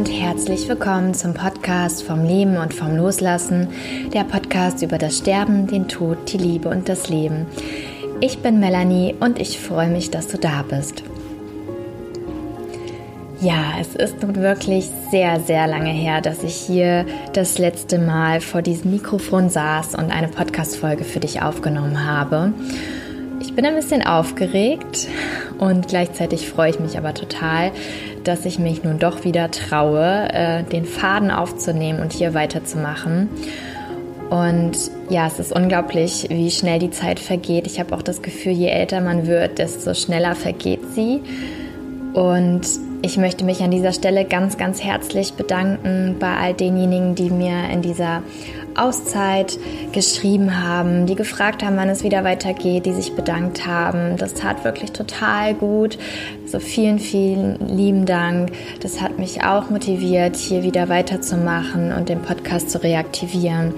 und herzlich willkommen zum Podcast vom Leben und vom Loslassen, der Podcast über das Sterben, den Tod, die Liebe und das Leben. Ich bin Melanie und ich freue mich, dass du da bist. Ja, es ist nun wirklich sehr, sehr lange her, dass ich hier das letzte Mal vor diesem Mikrofon saß und eine Podcast-Folge für dich aufgenommen habe. Ich bin ein bisschen aufgeregt und gleichzeitig freue ich mich aber total, dass ich mich nun doch wieder traue, äh, den Faden aufzunehmen und hier weiterzumachen. Und ja, es ist unglaublich, wie schnell die Zeit vergeht. Ich habe auch das Gefühl, je älter man wird, desto schneller vergeht sie. Und ich möchte mich an dieser Stelle ganz, ganz herzlich bedanken bei all denjenigen, die mir in dieser Auszeit geschrieben haben, die gefragt haben, wann es wieder weitergeht, die sich bedankt haben. Das tat wirklich total gut. So vielen, vielen lieben Dank. Das hat mich auch motiviert, hier wieder weiterzumachen und den Podcast zu reaktivieren.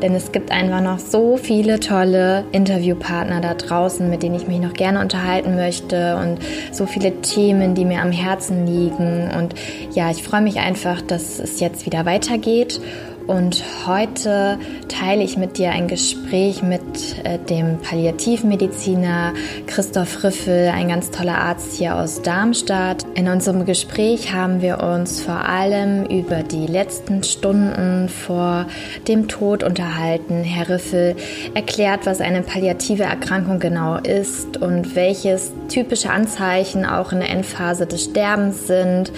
Denn es gibt einfach noch so viele tolle Interviewpartner da draußen, mit denen ich mich noch gerne unterhalten möchte und so viele Themen, die mir am Herzen liegen. Und ja, ich freue mich einfach, dass es jetzt wieder weitergeht. Und heute teile ich mit dir ein Gespräch mit äh, dem Palliativmediziner Christoph Riffel, ein ganz toller Arzt hier aus Darmstadt. In unserem Gespräch haben wir uns vor allem über die letzten Stunden vor dem Tod unterhalten. Herr Riffel erklärt, was eine palliative Erkrankung genau ist und welches typische Anzeichen auch in der Endphase des Sterbens sind.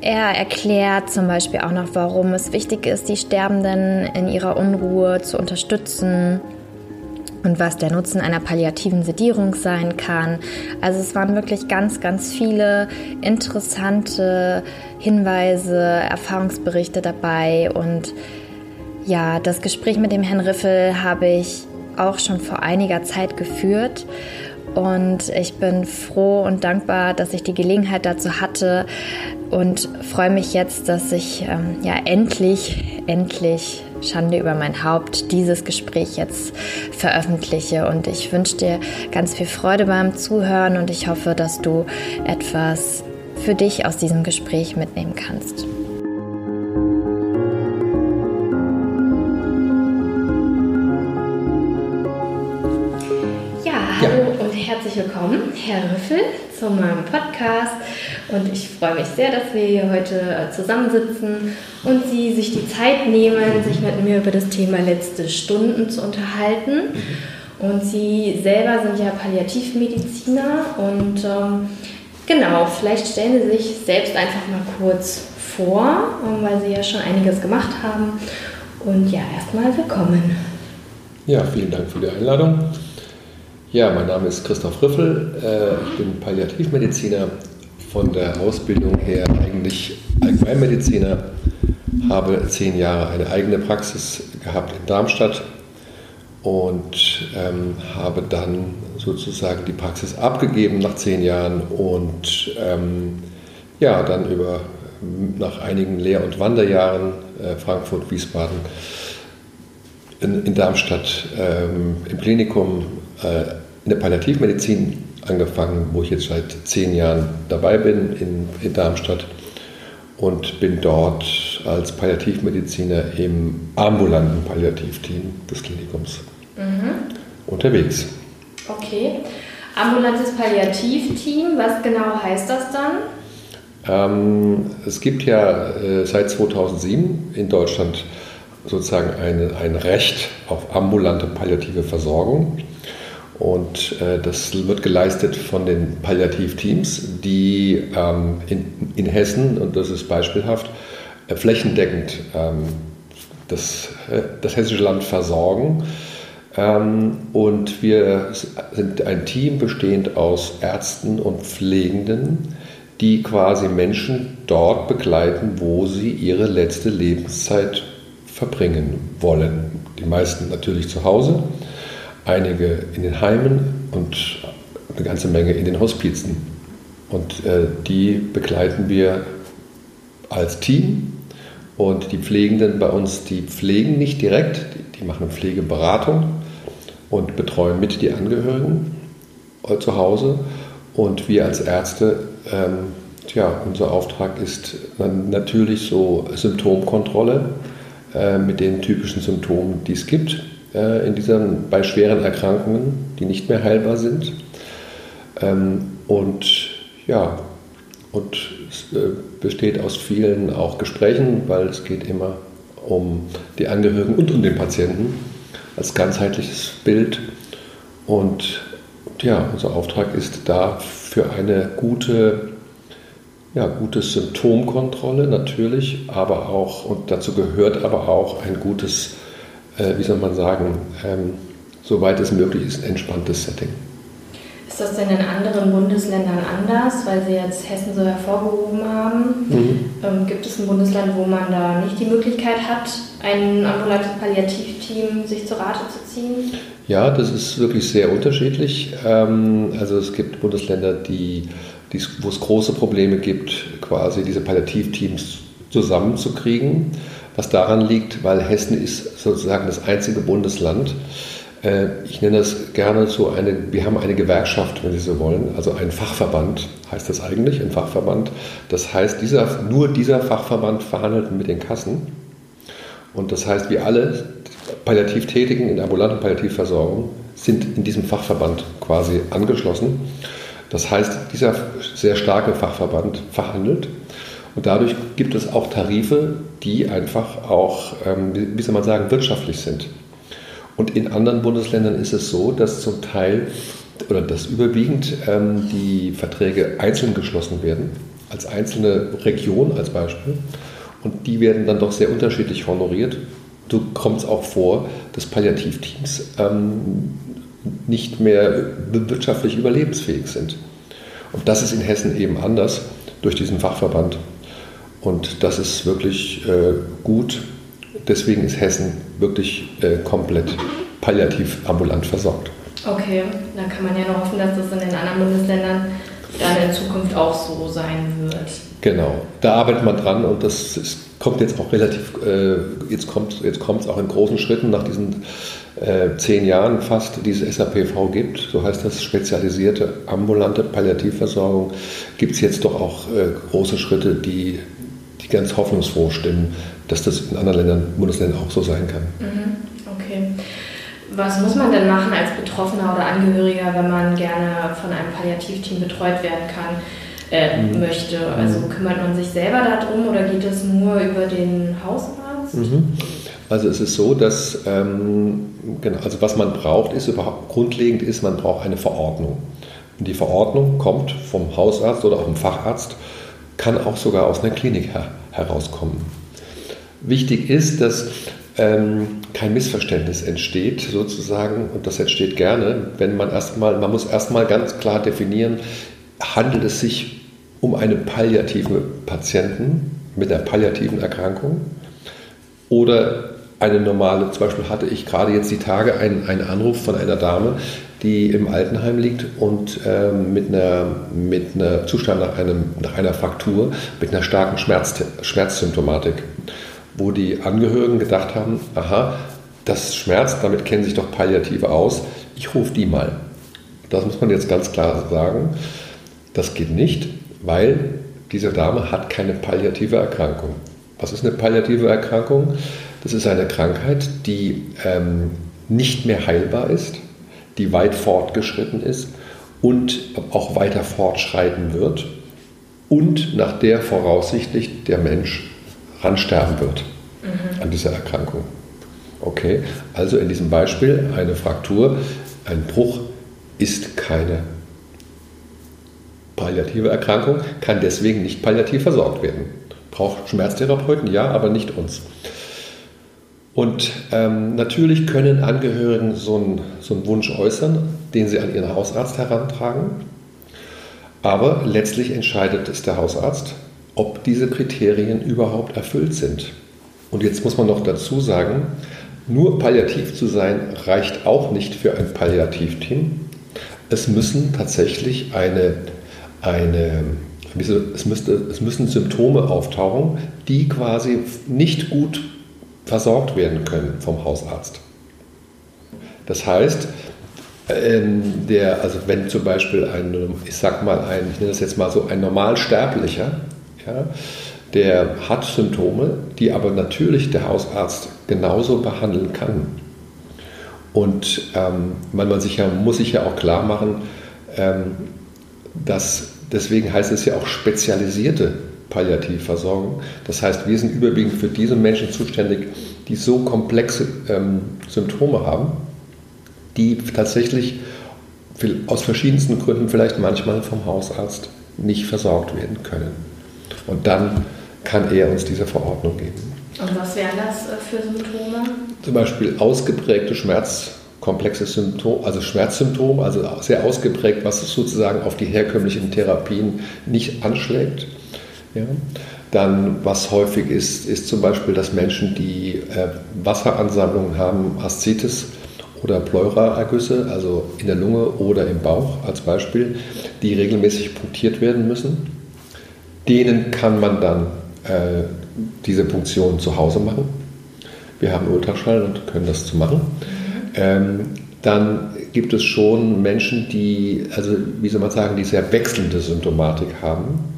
Er erklärt zum Beispiel auch noch, warum es wichtig ist, die Sterbenden in ihrer Unruhe zu unterstützen und was der Nutzen einer palliativen Sedierung sein kann. Also es waren wirklich ganz, ganz viele interessante Hinweise, Erfahrungsberichte dabei und ja, das Gespräch mit dem Herrn Riffel habe ich auch schon vor einiger Zeit geführt und ich bin froh und dankbar, dass ich die Gelegenheit dazu hatte und freue mich jetzt, dass ich ähm, ja endlich, endlich Schande über mein Haupt dieses Gespräch jetzt veröffentliche. Und ich wünsche dir ganz viel Freude beim Zuhören und ich hoffe, dass du etwas für dich aus diesem Gespräch mitnehmen kannst. Herr Rüffel, zu meinem Podcast. Und ich freue mich sehr, dass wir hier heute äh, zusammensitzen und Sie sich die Zeit nehmen, sich mit mir über das Thema letzte Stunden zu unterhalten. Und Sie selber sind ja Palliativmediziner und ähm, genau, vielleicht stellen Sie sich selbst einfach mal kurz vor, ähm, weil Sie ja schon einiges gemacht haben. Und ja, erstmal willkommen. Ja, vielen Dank für die Einladung. Ja, mein Name ist Christoph Riffel. Äh, ich bin Palliativmediziner, von der Ausbildung her eigentlich Allgemeinmediziner, habe zehn Jahre eine eigene Praxis gehabt in Darmstadt und ähm, habe dann sozusagen die Praxis abgegeben nach zehn Jahren und ähm, ja, dann über nach einigen Lehr- und Wanderjahren äh, Frankfurt, Wiesbaden, in, in Darmstadt ähm, im Klinikum in der Palliativmedizin angefangen, wo ich jetzt seit zehn Jahren dabei bin in, in Darmstadt und bin dort als Palliativmediziner im ambulanten Palliativteam des Klinikums mhm. unterwegs. Okay. Ambulantes Palliativteam, was genau heißt das dann? Ähm, es gibt ja äh, seit 2007 in Deutschland sozusagen eine, ein Recht auf ambulante palliative Versorgung. Und äh, das wird geleistet von den Palliativteams, die ähm, in, in, Hessen, und das ist beispielhaft, äh, flächendeckend ähm, das, äh, das hessische Land versorgen. Ähm, und wir sind ein Team bestehend aus Ärzten und Pflegenden, die quasi Menschen dort begleiten, wo sie ihre letzte Lebenszeit verbringen wollen. Die meisten natürlich zu Hause einige in den Heimen und eine ganze Menge in den Hospizen. Und äh, die begleiten wir als Team. Und die Pflegenden bei uns, die pflegen nicht direkt, die, die machen Pflegeberatung und betreuen mit die Angehörigen zu Hause. Und wir als Ärzte ähm, ja, unser Auftrag ist natürlich so Symptomkontrolle äh, mit den typischen Symptomen, die es gibt äh, in diesen, bei schweren Erkrankungen, die nicht mehr heilbar sind. Ähm, und ja, und es äh, besteht aus vielen auch Gesprächen, weil es geht immer um die Angehörigen und um den Patienten als ganzheitliches Bild. Und ja, unser Auftrag ist da für eine gute, ja, gute Symptomkontrolle natürlich, aber auch, und dazu gehört aber auch ein gutes, äh, wie soll man sagen, ähm, soweit es möglich ist, ein entspanntes Setting. Ist das denn in anderen Bundesländern anders, weil Sie jetzt Hessen so hervorgehoben haben? Mhm. Ähm, gibt es ein Bundesland, wo man da nicht die Möglichkeit hat, ein ambulantes Palliativteam sich zu Rate zu ziehen? Ja, das ist wirklich sehr unterschiedlich. Ähm, also es gibt Bundesländer, die, die, wo es große Probleme gibt, quasi diese Palliativteams zusammenzukriegen. Was daran liegt, weil Hessen ist sozusagen das einzige Bundesland, äh, ich nenne das gerne so eine, wir haben eine Gewerkschaft, wenn Sie so wollen, also ein Fachverband heißt das eigentlich, ein Fachverband. Das heißt, dieser, nur dieser Fachverband verhandelt mit den Kassen. Und das heißt, wir alle palliativ Tätigen in ambulanten Palliativversorgung sind in diesem Fachverband quasi angeschlossen. Das heißt, dieser sehr starke Fachverband verhandelt und dadurch gibt es auch Tarife, die einfach auch, ähm, wie soll man sagen, wirtschaftlich sind. Und in anderen Bundesländern ist es so, dass zum Teil oder dass überwiegend ähm, die Verträge einzeln geschlossen werden, als einzelne Region als Beispiel. Und die werden dann doch sehr unterschiedlich honoriert. So kommt es auch vor, dass Palliativteams ähm, nicht mehr wirtschaftlich überlebensfähig sind. Und das ist in Hessen eben anders durch diesen Fachverband. Und das ist wirklich äh, gut deswegen ist Hessen wirklich äh, komplett palliativ ambulant versorgt. Okay, dann kann man ja nur hoffen, dass das in den anderen Bundesländern dann in Zukunft auch so sein wird. Genau, da arbeitet man dran und das ist, kommt jetzt auch relativ, äh, jetzt kommt jetzt kommt es auch in großen Schritten nach diesen äh, zehn Jahren fast, die es SAPV gibt, so heißt das spezialisierte ambulante Palliativversorgung, gibt es jetzt doch auch äh, große Schritte, die, die ganz hoffnungsfroh stimmen, dass das in anderen Ländern, Bundesländern auch so sein kann. Mhm. Okay. Was muss man denn machen als Betroffener oder Angehöriger, wenn man gerne von einem Palliativteam betreut werden kann, äh, mhm. möchte? Also mhm. kümmert man sich selber darum oder geht es nur über den Hausarzt? Mhm. Also es ist so, dass ähm, genau, also was man braucht, ist überhaupt grundlegend ist, man braucht eine Verordnung. Und die Verordnung kommt vom Hausarzt oder auch vom Facharzt, kann auch sogar aus einer Klinik her herauskommen. Wichtig ist, dass ähm, kein Missverständnis entsteht, sozusagen, und das entsteht gerne, wenn man erstmal, man muss erstmal ganz klar definieren, handelt es sich um einen palliativen Patienten mit einer palliativen Erkrankung oder eine normale, zum Beispiel hatte ich gerade jetzt die Tage einen, einen Anruf von einer Dame, die im Altenheim liegt und ähm, mit, einer, mit einer Zustand nach, einem, nach einer Fraktur, mit einer starken Schmerz, Schmerzsymptomatik wo die Angehörigen gedacht haben, aha, das schmerzt, damit kennen sich doch Palliative aus, ich rufe die mal. Das muss man jetzt ganz klar sagen. Das geht nicht, weil diese Dame hat keine palliative Erkrankung. Was ist eine palliative Erkrankung? Das ist eine Krankheit, die ähm, nicht mehr heilbar ist, die weit fortgeschritten ist und auch weiter fortschreiten wird und nach der voraussichtlich der Mensch ransterben wird mhm. an dieser Erkrankung. Okay, also in diesem Beispiel eine Fraktur, ein Bruch ist keine palliative Erkrankung, kann deswegen nicht palliativ versorgt werden. Braucht Schmerztherapeuten, ja, aber nicht uns. Und ähm, natürlich können Angehörigen so einen, so einen Wunsch äußern, den sie an ihren Hausarzt herantragen. Aber letztlich entscheidet es der Hausarzt, ob diese Kriterien überhaupt erfüllt sind. Und jetzt muss man noch dazu sagen, nur palliativ zu sein reicht auch nicht für ein Palliativteam. Es müssen tatsächlich eine, eine es, müsste, es müssen Symptome auftauchen, die quasi nicht gut versorgt werden können vom Hausarzt. Das heißt, ähm, der, also wenn zum Beispiel ein, ich sag mal, ein, ich nenne das jetzt mal so, ein Normalsterblicher, ja, der hat Symptome, die aber natürlich der Hausarzt genauso behandeln kann. Und ähm, man, man sich ja, muss sich ja auch klar machen, ähm, dass deswegen heißt es ja auch spezialisierte Palliativversorgung. Das heißt, wir sind überwiegend für diese Menschen zuständig, die so komplexe ähm, Symptome haben, die tatsächlich aus verschiedensten Gründen vielleicht manchmal vom Hausarzt nicht versorgt werden können. Und dann kann er uns diese Verordnung geben. Und was wären das äh, für Symptome? Zum Beispiel ausgeprägte Schmerz, komplexe Symptome, also Schmerzsymptome, also sehr ausgeprägt, was sozusagen auf die herkömmlichen Therapien nicht anschlägt. Ja. Dann, was häufig ist, ist zum Beispiel, dass Menschen, die äh, Wasseransammlungen haben, Aszites oder Pleuraergüsse, also in der Lunge oder im Bauch als Beispiel, die regelmäßig punktiert werden müssen. Denen kann man dann äh, diese Punktion zu Hause machen. Wir haben Ultraschall und können das zu machen. Ähm, dann gibt es schon Menschen, die, also wie soll man sagen, die sehr wechselnde Symptomatik haben.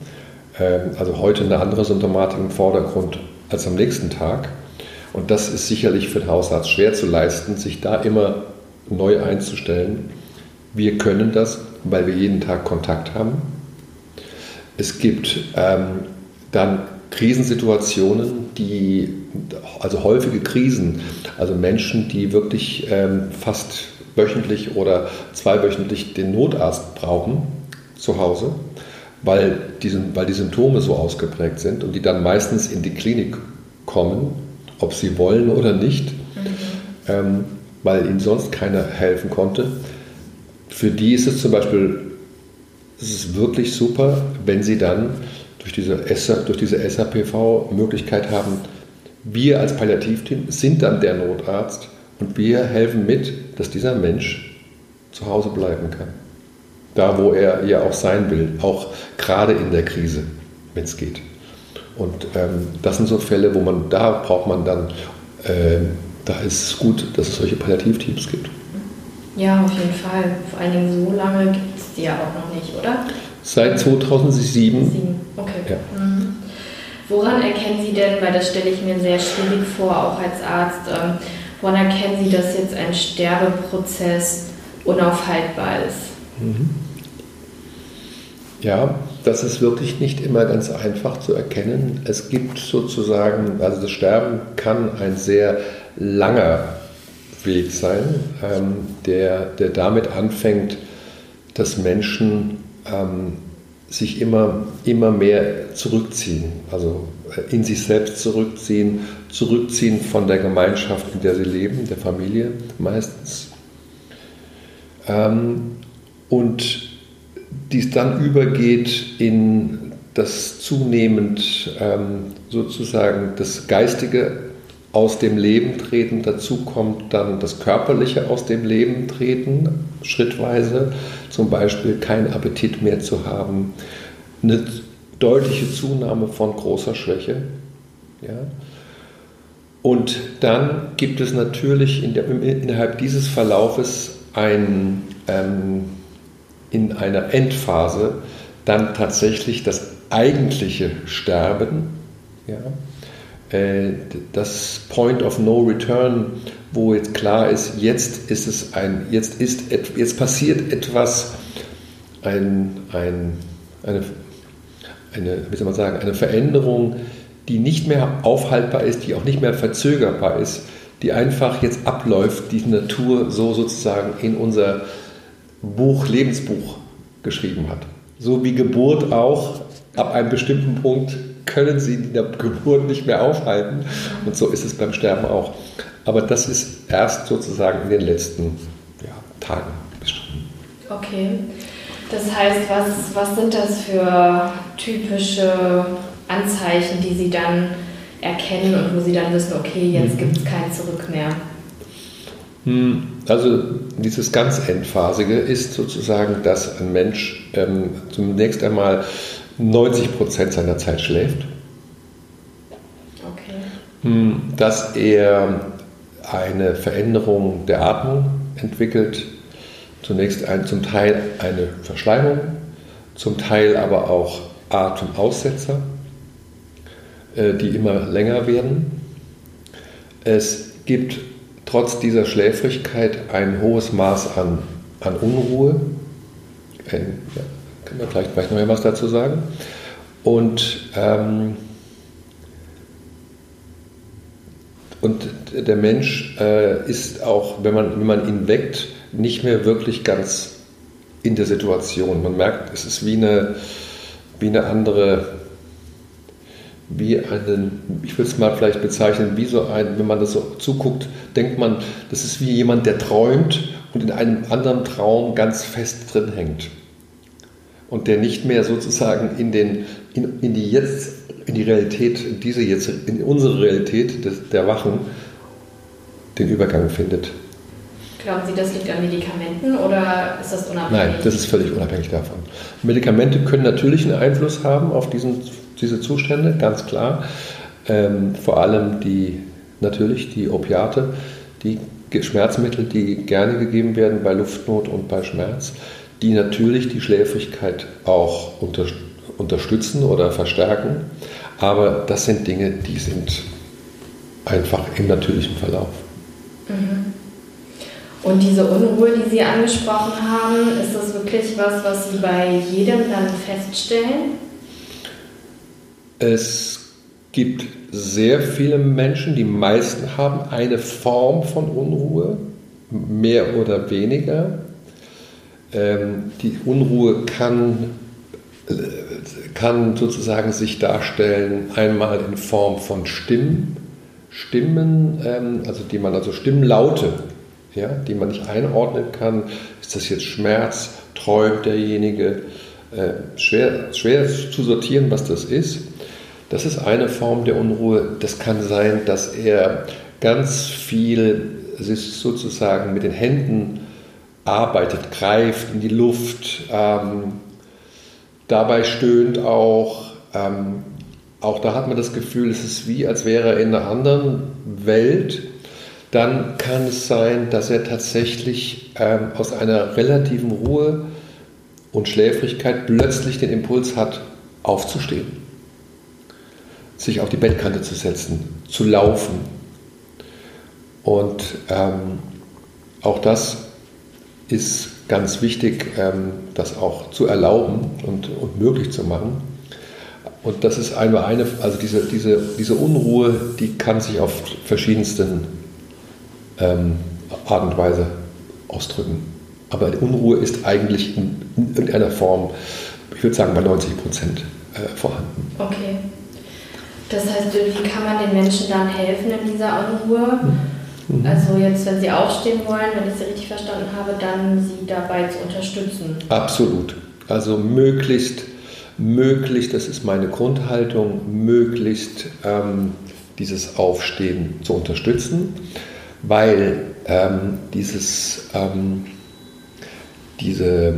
Ähm, also heute eine andere Symptomatik im Vordergrund als am nächsten Tag. Und das ist sicherlich für den Hausarzt schwer zu leisten, sich da immer neu einzustellen. Wir können das, weil wir jeden Tag Kontakt haben. Es gibt ähm, dann Krisensituationen, die, also häufige Krisen, also Menschen, die wirklich ähm, fast wöchentlich oder zweiwöchentlich den Notarzt brauchen zu Hause, weil die, weil die Symptome so ausgeprägt sind und die dann meistens in die Klinik kommen, ob sie wollen oder nicht, mhm. ähm, weil ihnen sonst keiner helfen konnte. Für die ist es zum Beispiel es ist wirklich super, wenn sie dann durch diese, durch diese SAPV-Möglichkeit haben, wir als Palliativteam sind dann der Notarzt und wir helfen mit, dass dieser Mensch zu Hause bleiben kann. Da, wo er ja auch sein will, auch gerade in der Krise, wenn es geht. Und ähm, das sind so Fälle, wo man, da braucht man dann, äh, da ist es gut, dass es solche Palliativteams gibt. Ja, auf jeden Fall. Vor allen Dingen so lange gibt es die ja auch noch nicht, oder? Seit 2007. Sieben. Okay. Ja. Mhm. Woran erkennen Sie denn, weil das stelle ich mir sehr schwierig vor, auch als Arzt, ähm, woran erkennen Sie, dass jetzt ein Sterbeprozess unaufhaltbar ist? Mhm. Ja, das ist wirklich nicht immer ganz einfach zu erkennen. Es gibt sozusagen, also das Sterben kann ein sehr langer Weg sein, ähm, der, der damit anfängt, dass Menschen ähm, sich immer, immer mehr zurückziehen, also äh, in sich selbst zurückziehen, zurückziehen von der Gemeinschaft, in der sie leben, der Familie meistens. Ähm, und dies dann übergeht in das zunehmend ähm, sozusagen das Geistige aus dem Leben treten. Dazu kommt dann das Körperliche aus dem Leben treten, schrittweise. Zum Beispiel keinen Appetit mehr zu haben, eine deutliche Zunahme von großer Schwäche. Ja. Und dann gibt es natürlich in der, innerhalb dieses Verlaufes ein, ähm, in einer Endphase dann tatsächlich das eigentliche Sterben. Ja äh, das Point of No Return, wo jetzt klar ist, jetzt ist es ein, jetzt ist, jetzt passiert etwas, ein, ein, eine, eine, wie soll man sagen, eine Veränderung, die nicht mehr aufhaltbar ist, die auch nicht mehr verzögerbar ist, die einfach jetzt abläuft, die Natur so sozusagen in unser Buch, Lebensbuch geschrieben hat. So wie Geburt auch ab einem bestimmten Punkt können sie die Geburt nicht mehr aufhalten. Und so ist es beim Sterben auch. Aber das ist erst sozusagen in den letzten ja, Tagen bestimmt. Okay. Das heißt, was, was sind das für typische Anzeichen, die Sie dann erkennen und wo Sie dann wissen, okay, jetzt mhm. gibt es kein Zurück mehr? Hm, also dieses ganz Endphasige ist sozusagen, dass ein Mensch ähm, zunächst einmal 90 Prozent seiner Zeit schläft. Okay. Hm, dass er eine Veränderung der Atmung entwickelt, zunächst ein, zum Teil eine Verschleimung, zum Teil aber auch Atemaussetzer, äh, die immer länger werden. Es gibt trotz dieser Schläfrigkeit ein hohes Maß an, an Unruhe. Ein, ja, kann man vielleicht gleich noch etwas dazu sagen. Und, ähm, und der Mensch äh, ist auch, wenn man, wenn man ihn weckt, nicht mehr wirklich ganz in der Situation. Man merkt, es ist wie eine, wie eine andere, wie einen, ich würde es mal vielleicht bezeichnen, wie so ein, wenn man das so zuguckt, denkt man, das ist wie jemand, der träumt und in einem anderen Traum ganz fest drin hängt. Und der nicht mehr sozusagen in, den, in, in die jetzt, in die Realität, diese jetzt, in unsere Realität des, der Wachen den Übergang findet. Glauben Sie, das liegt an Medikamenten oder ist das unabhängig? Nein, das ist völlig unabhängig davon. Medikamente können natürlich einen Einfluss haben auf diesen, diese Zustände, ganz klar. Ähm, vor allem die, natürlich die Opiate, die Schmerzmittel, die gerne gegeben werden bei Luftnot und bei Schmerz, die natürlich die Schläfrigkeit auch unter, unterstützen oder verstärken. Aber das sind Dinge, die sind einfach im natürlichen Verlauf. Mhm. Und diese Unruhe, die Sie angesprochen haben, ist das wirklich was, was Sie bei jedem dann feststellen? Es gibt sehr viele Menschen, die meisten haben eine Form von Unruhe, mehr oder weniger. Ähm, die Unruhe kann, äh, kann sozusagen sich darstellen, einmal in Form von Stimmen, Stimmen, ähm, also die man also Stimmlaute ja, die man nicht einordnen kann. Ist das jetzt Schmerz? Träumt derjenige? Äh, schwer, schwer zu sortieren, was das ist. Das ist eine Form der Unruhe. Das kann sein, dass er ganz viel sich sozusagen mit den Händen arbeitet, greift in die Luft, ähm, dabei stöhnt auch. Ähm, auch da hat man das Gefühl, es ist wie, als wäre er in einer anderen Welt dann kann es sein, dass er tatsächlich ähm, aus einer relativen Ruhe und Schläfrigkeit plötzlich den Impuls hat, aufzustehen, sich auf die Bettkante zu setzen, zu laufen. Und ähm, auch das ist ganz wichtig, ähm, das auch zu erlauben und, und möglich zu machen. Und das ist einmal eine, also diese, diese, diese Unruhe, die kann sich auf verschiedensten ähm, Art und Weise ausdrücken. Aber Unruhe ist eigentlich in, in irgendeiner Form, ich würde sagen, bei 90 Prozent äh, vorhanden. Okay. Das heißt, wie kann man den Menschen dann helfen in dieser Unruhe? Also jetzt, wenn sie aufstehen wollen, wenn ich Sie richtig verstanden habe, dann sie dabei zu unterstützen. Absolut. Also möglichst, möglichst, das ist meine Grundhaltung, möglichst ähm, dieses Aufstehen zu unterstützen weil ähm, dieses, ähm, diese,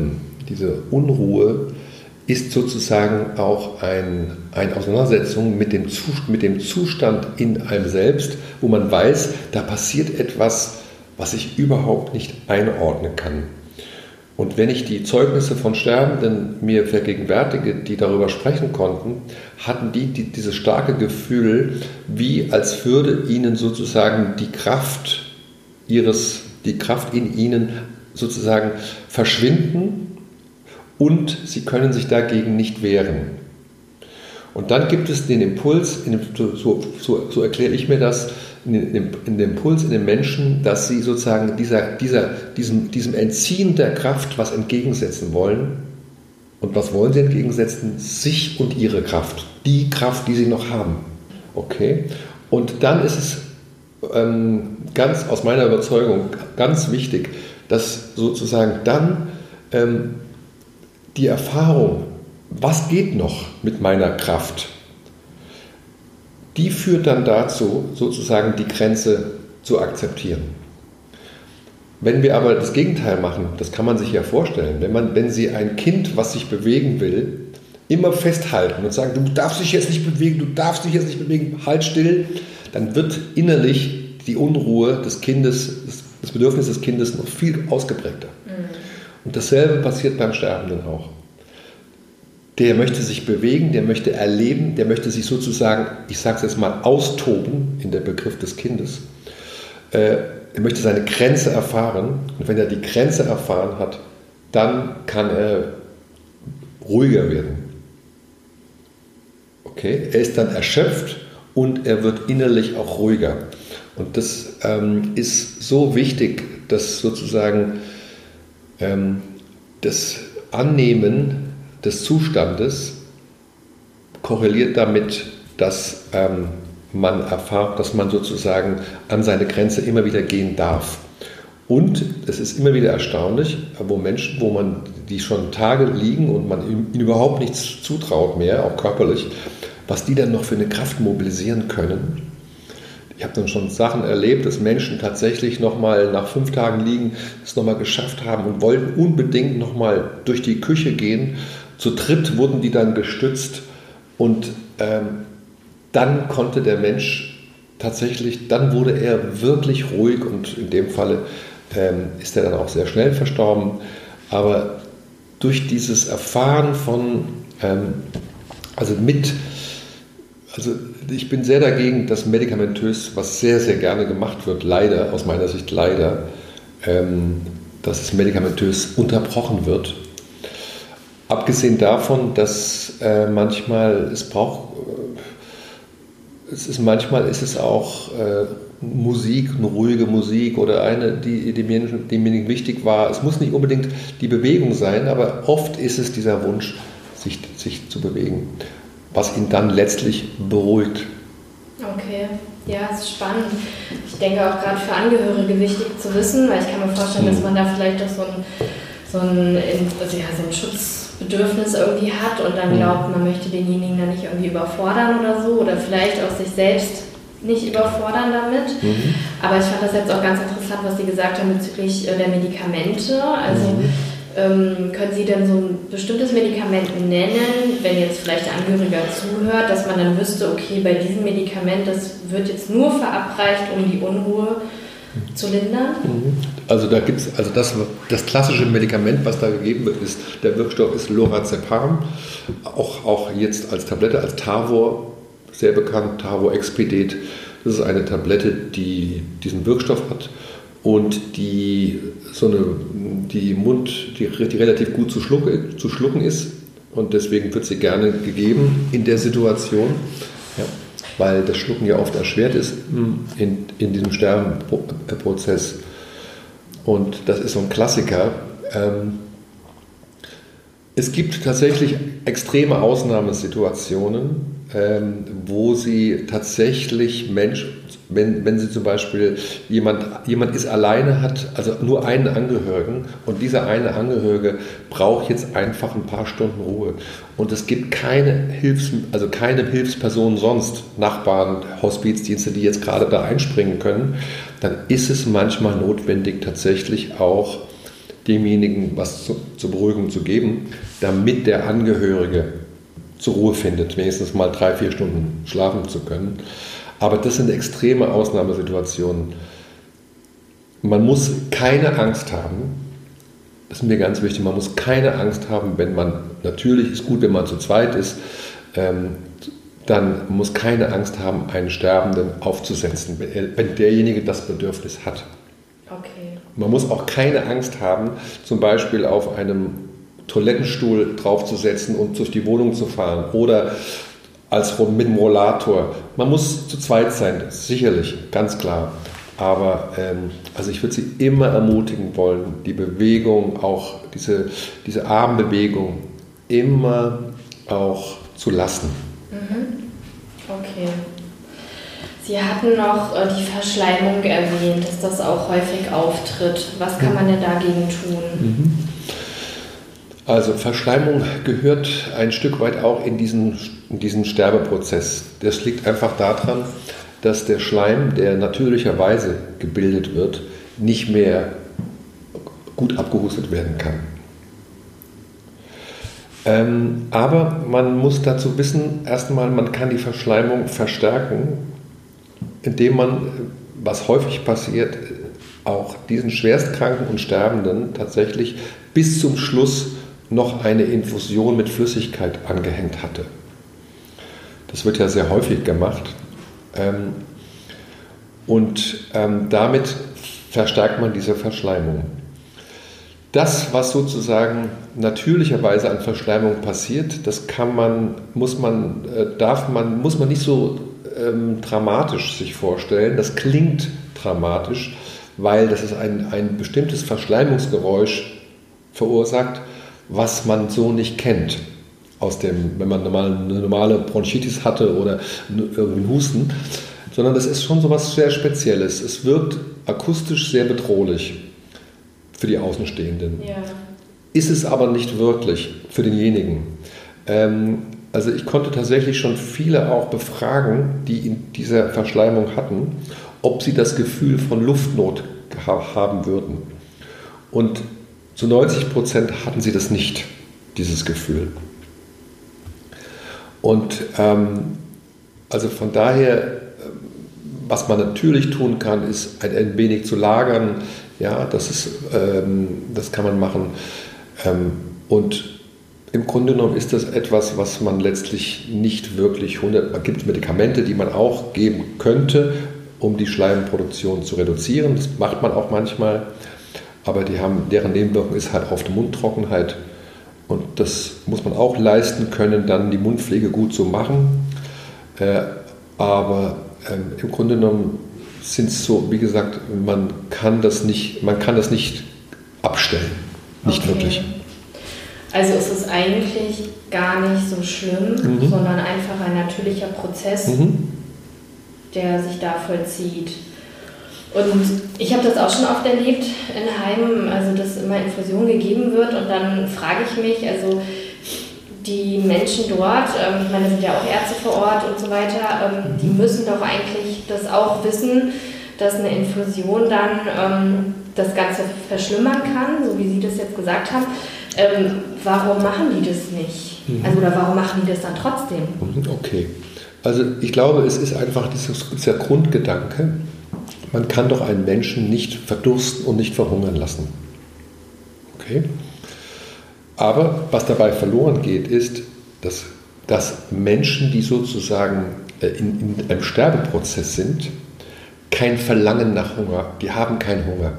diese Unruhe ist sozusagen auch ein, eine Auseinandersetzung mit dem, mit dem Zustand in einem selbst, wo man weiß, da passiert etwas, was ich überhaupt nicht einordnen kann. Und wenn ich die Zeugnisse von Sterbenden mir vergegenwärtige, die darüber sprechen konnten, hatten die, die dieses starke Gefühl, wie als würde ihnen sozusagen die Kraft ihres, die Kraft in ihnen sozusagen verschwinden und sie können sich dagegen nicht wehren. Und dann gibt es den Impuls, so, so, so erkläre ich mir das, in dem Impuls in den Menschen, dass sie sozusagen dieser, dieser, diesem, diesem Entziehen der Kraft was entgegensetzen wollen. Und was wollen sie entgegensetzen? Sich und ihre Kraft. Die Kraft, die sie noch haben. Okay? Und dann ist es ähm, ganz aus meiner Überzeugung ganz wichtig, dass sozusagen dann ähm, die Erfahrung, was geht noch mit meiner Kraft, die führt dann dazu, sozusagen die Grenze zu akzeptieren. Wenn wir aber das Gegenteil machen, das kann man sich ja vorstellen, wenn, man, wenn Sie ein Kind, was sich bewegen will, immer festhalten und sagen, du darfst dich jetzt nicht bewegen, du darfst dich jetzt nicht bewegen, halt still, dann wird innerlich die Unruhe des Kindes, das Bedürfnis des Kindes noch viel ausgeprägter. Und dasselbe passiert beim Sterbenden auch. Der möchte sich bewegen, der möchte erleben, der möchte sich sozusagen, ich sage es jetzt mal, austoben in der Begriff des Kindes. Äh, er möchte seine Grenze erfahren. Und wenn er die Grenze erfahren hat, dann kann er ruhiger werden. Okay, er ist dann erschöpft und er wird innerlich auch ruhiger. Und das ähm, ist so wichtig, dass sozusagen ähm, das Annehmen des Zustandes korreliert damit, dass ähm, man erfahrt, dass man sozusagen an seine Grenze immer wieder gehen darf. Und es ist immer wieder erstaunlich, wo Menschen, wo man die schon Tage liegen und man ihnen überhaupt nichts zutraut mehr, auch körperlich, was die dann noch für eine Kraft mobilisieren können. Ich habe dann schon Sachen erlebt, dass Menschen tatsächlich nochmal nach fünf Tagen liegen, es nochmal geschafft haben und wollten unbedingt nochmal durch die Küche gehen. Zu dritt wurden die dann gestützt und ähm, dann konnte der Mensch tatsächlich, dann wurde er wirklich ruhig und in dem Falle ähm, ist er dann auch sehr schnell verstorben. Aber durch dieses Erfahren von, ähm, also mit, also ich bin sehr dagegen, dass medikamentös, was sehr, sehr gerne gemacht wird, leider, aus meiner Sicht leider, ähm, dass es medikamentös unterbrochen wird. Abgesehen davon, dass äh, manchmal es braucht, äh, es ist manchmal ist es auch äh, Musik, eine ruhige Musik oder eine, die, mir wichtig war. Es muss nicht unbedingt die Bewegung sein, aber oft ist es dieser Wunsch, sich, sich zu bewegen, was ihn dann letztlich beruhigt. Okay, ja, es ist spannend. Ich denke auch gerade für Angehörige wichtig zu wissen, weil ich kann mir vorstellen, hm. dass man da vielleicht auch so ein, so ein, also ja, so ein Schutzbedürfnis irgendwie hat und dann hm. glaubt, man möchte denjenigen dann nicht irgendwie überfordern oder so oder vielleicht auch sich selbst nicht überfordern damit. Mhm. Aber ich fand das jetzt auch ganz interessant, was Sie gesagt haben bezüglich äh, der Medikamente. Also mhm. Ähm, können Sie denn so ein bestimmtes Medikament nennen, wenn jetzt vielleicht der Angehörige zuhört, dass man dann wüsste, okay, bei diesem Medikament, das wird jetzt nur verabreicht, um die Unruhe zu lindern? Mhm. Also da gibt also das, das klassische Medikament, was da gegeben wird, ist, der Wirkstoff ist Lorazepam, auch, auch jetzt als Tablette, als Tavor sehr bekannt, Tavo Expedet. Das ist eine Tablette, die diesen Wirkstoff hat und die so eine, die Mund, die, die relativ gut zu, schluck, zu schlucken ist. Und deswegen wird sie gerne gegeben in der Situation, ja, weil das Schlucken ja oft erschwert ist in, in diesem Sterbenprozess. Und das ist so ein Klassiker. Ähm, es gibt tatsächlich extreme Ausnahmesituationen, ähm, wo sie tatsächlich Mensch, wenn, wenn sie zum Beispiel jemand, jemand ist alleine, hat also nur einen Angehörigen und dieser eine Angehörige braucht jetzt einfach ein paar Stunden Ruhe. Und es gibt keine Hilfs, also keine Hilfsperson sonst, Nachbarn, Hospizdienste, die jetzt gerade da einspringen können, dann ist es manchmal notwendig tatsächlich auch demjenigen was zu, zur Beruhigung zu geben, damit der Angehörige zur Ruhe findet, wenigstens mal drei, vier Stunden schlafen zu können. Aber das sind extreme Ausnahmesituationen. Man muss keine Angst haben, das ist mir ganz wichtig, man muss keine Angst haben, wenn man, natürlich ist gut, wenn man zu zweit ist, ähm, dann muss keine Angst haben, einen Sterbenden aufzusetzen, wenn derjenige das Bedürfnis hat. Okay. Man muss auch keine Angst haben, zum Beispiel auf einem Toilettenstuhl draufzusetzen und durch die Wohnung zu fahren oder als mit dem Rollator. Man muss zu zweit sein, sicherlich, ganz klar. Aber ähm, also ich würde Sie immer ermutigen wollen, die Bewegung, auch diese, diese Armbewegung immer auch zu lassen. Mhm. Okay. Sie hatten noch äh, die Verschleimung erwähnt, dass das auch häufig auftritt. Was kann man denn dagegen tun? Mhm. Also Verschleimung gehört ein Stück weit auch in diesen, in diesen Sterbeprozess. Das liegt einfach daran, dass der Schleim, der natürlicherweise gebildet wird, nicht mehr gut abgehustet werden kann. Ähm, aber man muss dazu wissen, erstmal, man kann die Verschleimung verstärken, indem man, was häufig passiert, auch diesen Schwerstkranken und Sterbenden tatsächlich bis zum Schluss noch eine Infusion mit Flüssigkeit angehängt hatte. Das wird ja sehr häufig gemacht. Ähm, und ähm, damit verstärkt man diese Verschleimung. Das, was sozusagen natürlicherweise an Verschleimung passiert, das kann man, muss man, äh, darf man, muss man nicht so ähm, dramatisch sich vorstellen. Das klingt dramatisch, weil das ist ein, ein bestimmtes Verschleimungsgeräusch verursacht, was man so nicht kennt. Aus dem, wenn man normal, eine normale Bronchitis hatte oder irgendwie Husten, sondern das ist schon so was sehr Spezielles. Es wirkt akustisch sehr bedrohlich für die Außenstehenden. Ja. Ist es aber nicht wirklich für denjenigen. Ähm, also ich konnte tatsächlich schon viele auch befragen, die in dieser Verschleimung hatten, ob sie das Gefühl von Luftnot haben würden. Und zu 90 Prozent hatten sie das nicht, dieses Gefühl. Und ähm, also von daher, was man natürlich tun kann, ist ein, ein wenig zu lagern. Ja, das, ist, ähm, das kann man machen. Ähm, und im Grunde genommen ist das etwas, was man letztlich nicht wirklich 100. Man gibt Medikamente, die man auch geben könnte, um die Schleimproduktion zu reduzieren. Das macht man auch manchmal. Aber die haben, deren Nebenwirkung ist halt oft Mundtrockenheit. Und das muss man auch leisten können, dann die Mundpflege gut zu machen. Äh, aber ähm, im Grunde genommen sind es so, wie gesagt, man kann das nicht, man kann das nicht abstellen. Nicht okay. wirklich. Also ist es eigentlich gar nicht so schlimm, mhm. sondern einfach ein natürlicher Prozess, mhm. der sich da vollzieht. Und ich habe das auch schon oft erlebt in Heimen, also dass immer Infusion gegeben wird und dann frage ich mich, also die Menschen dort, ähm, ich meine, sind ja auch Ärzte vor Ort und so weiter, ähm, die müssen doch eigentlich das auch wissen, dass eine Infusion dann ähm, das Ganze verschlimmern kann, so wie Sie das jetzt gesagt haben. Warum machen die das nicht? Mhm. Also, oder warum machen die das dann trotzdem? Mhm, okay. Also ich glaube, es ist einfach dieser Grundgedanke, man kann doch einen Menschen nicht verdursten und nicht verhungern lassen. Okay? Aber was dabei verloren geht, ist, dass, dass Menschen, die sozusagen äh, in, in einem Sterbeprozess sind, kein Verlangen nach Hunger, die haben keinen Hunger.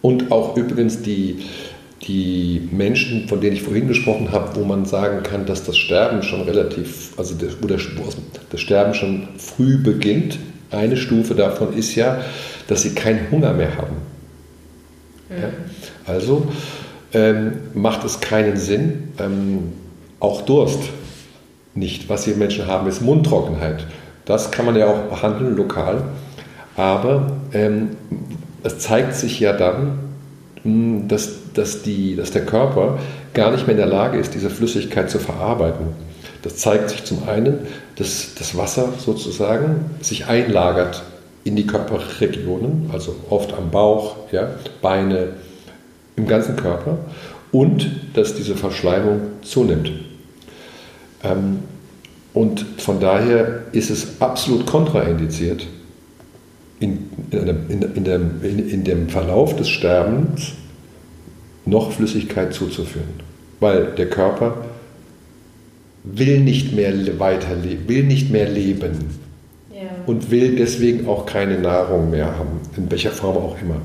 Und auch übrigens die, die Menschen, von denen ich vorhin gesprochen habe, wo man sagen kann, dass das Sterben schon relativ, also der, wo, das Sterben schon früh beginnt, eine Stufe davon ist ja, dass sie keinen Hunger mehr haben. Mhm. Ja? Also ähm, macht es keinen Sinn, ähm, auch Durst nicht. Was die Menschen haben, ist Mundtrockenheit. Das kann man ja auch behandeln lokal. Aber ähm, es zeigt sich ja dann, hm, dass, dass, die, dass der Körper gar nicht mehr in der Lage ist, diese Flüssigkeit zu verarbeiten. Das zeigt sich zum einen, dass das Wasser sozusagen sich einlagert in die Körperregionen, also oft am Bauch, ja, Beine, im ganzen Körper und dass diese Verschleimung zunimmt. Ähm, und von daher ist es absolut kontraindiziert, in, in, einem, in, dem, in, dem Verlauf des Sterbens noch Flüssigkeit zuzuführen, weil der Körper will nicht mehr weiterleben, will nicht mehr leben ja. und will deswegen auch keine Nahrung mehr haben, in welcher Form auch immer.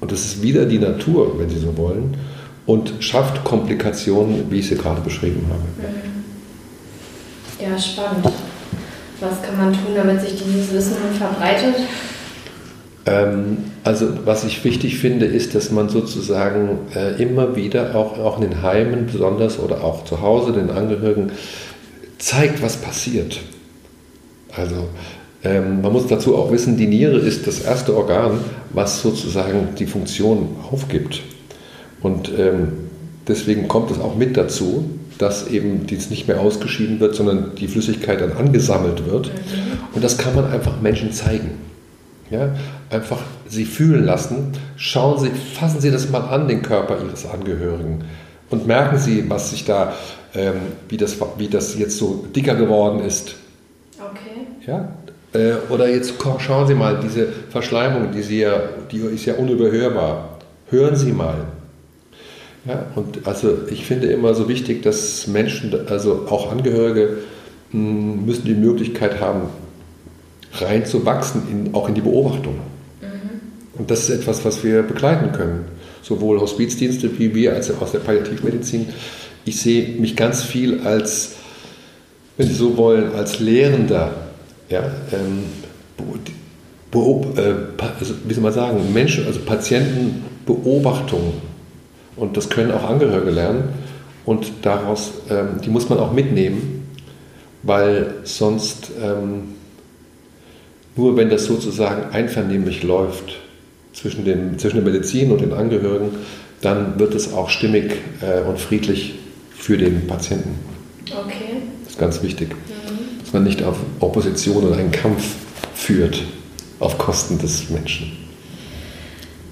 Und das ist wieder die Natur, wenn Sie so wollen, und schafft Komplikationen, wie ich sie gerade beschrieben habe. Mhm. Ja, spannend. Was kann man tun, damit sich dieses Wissen verbreitet? Ähm, also was ich wichtig finde, ist, dass man sozusagen äh, immer wieder, auch, auch in den Heimen besonders oder auch zu Hause den Angehörigen, zeigt, was passiert. Also ähm, man muss dazu auch wissen, die Niere ist das erste Organ, was sozusagen die Funktion aufgibt. Und ähm, deswegen kommt es auch mit dazu, dass eben dies nicht mehr ausgeschieden wird, sondern die Flüssigkeit dann angesammelt wird. Mhm. Und das kann man einfach Menschen zeigen. Ja, einfach sie fühlen lassen. Schauen Sie, fassen Sie das mal an, den Körper Ihres Angehörigen. Und merken Sie, was sich da, ähm, wie, das, wie das jetzt so dicker geworden ist. Okay. Ja, Äh, oder jetzt schauen Sie mal, diese Verschleimung, die, Sie ja, die ist ja unüberhörbar. Hören Sie mal. Ja, und also ich finde immer so wichtig, dass Menschen, also auch Angehörige, müssen die Möglichkeit haben, reinzuwachsen, in, auch in die Beobachtung. Und das ist etwas, was wir begleiten können. Sowohl Hospizdienste wie wir als auch aus der Palliativmedizin. Ich sehe mich ganz viel als, wenn Sie so wollen, als Lehrender. Ja, ähm, Beob äh, also, wie soll man sagen, Menschen, also Patientenbeobachtung. Und das können auch Angehörige lernen. Und daraus, ähm, die muss man auch mitnehmen, weil sonst ähm, nur wenn das sozusagen einvernehmlich läuft zwischen, dem, zwischen der Medizin und den Angehörigen, dann wird es auch stimmig äh, und friedlich für den Patienten. Okay. Das ist ganz wichtig, mhm. dass man nicht auf Opposition oder einen Kampf führt auf Kosten des Menschen.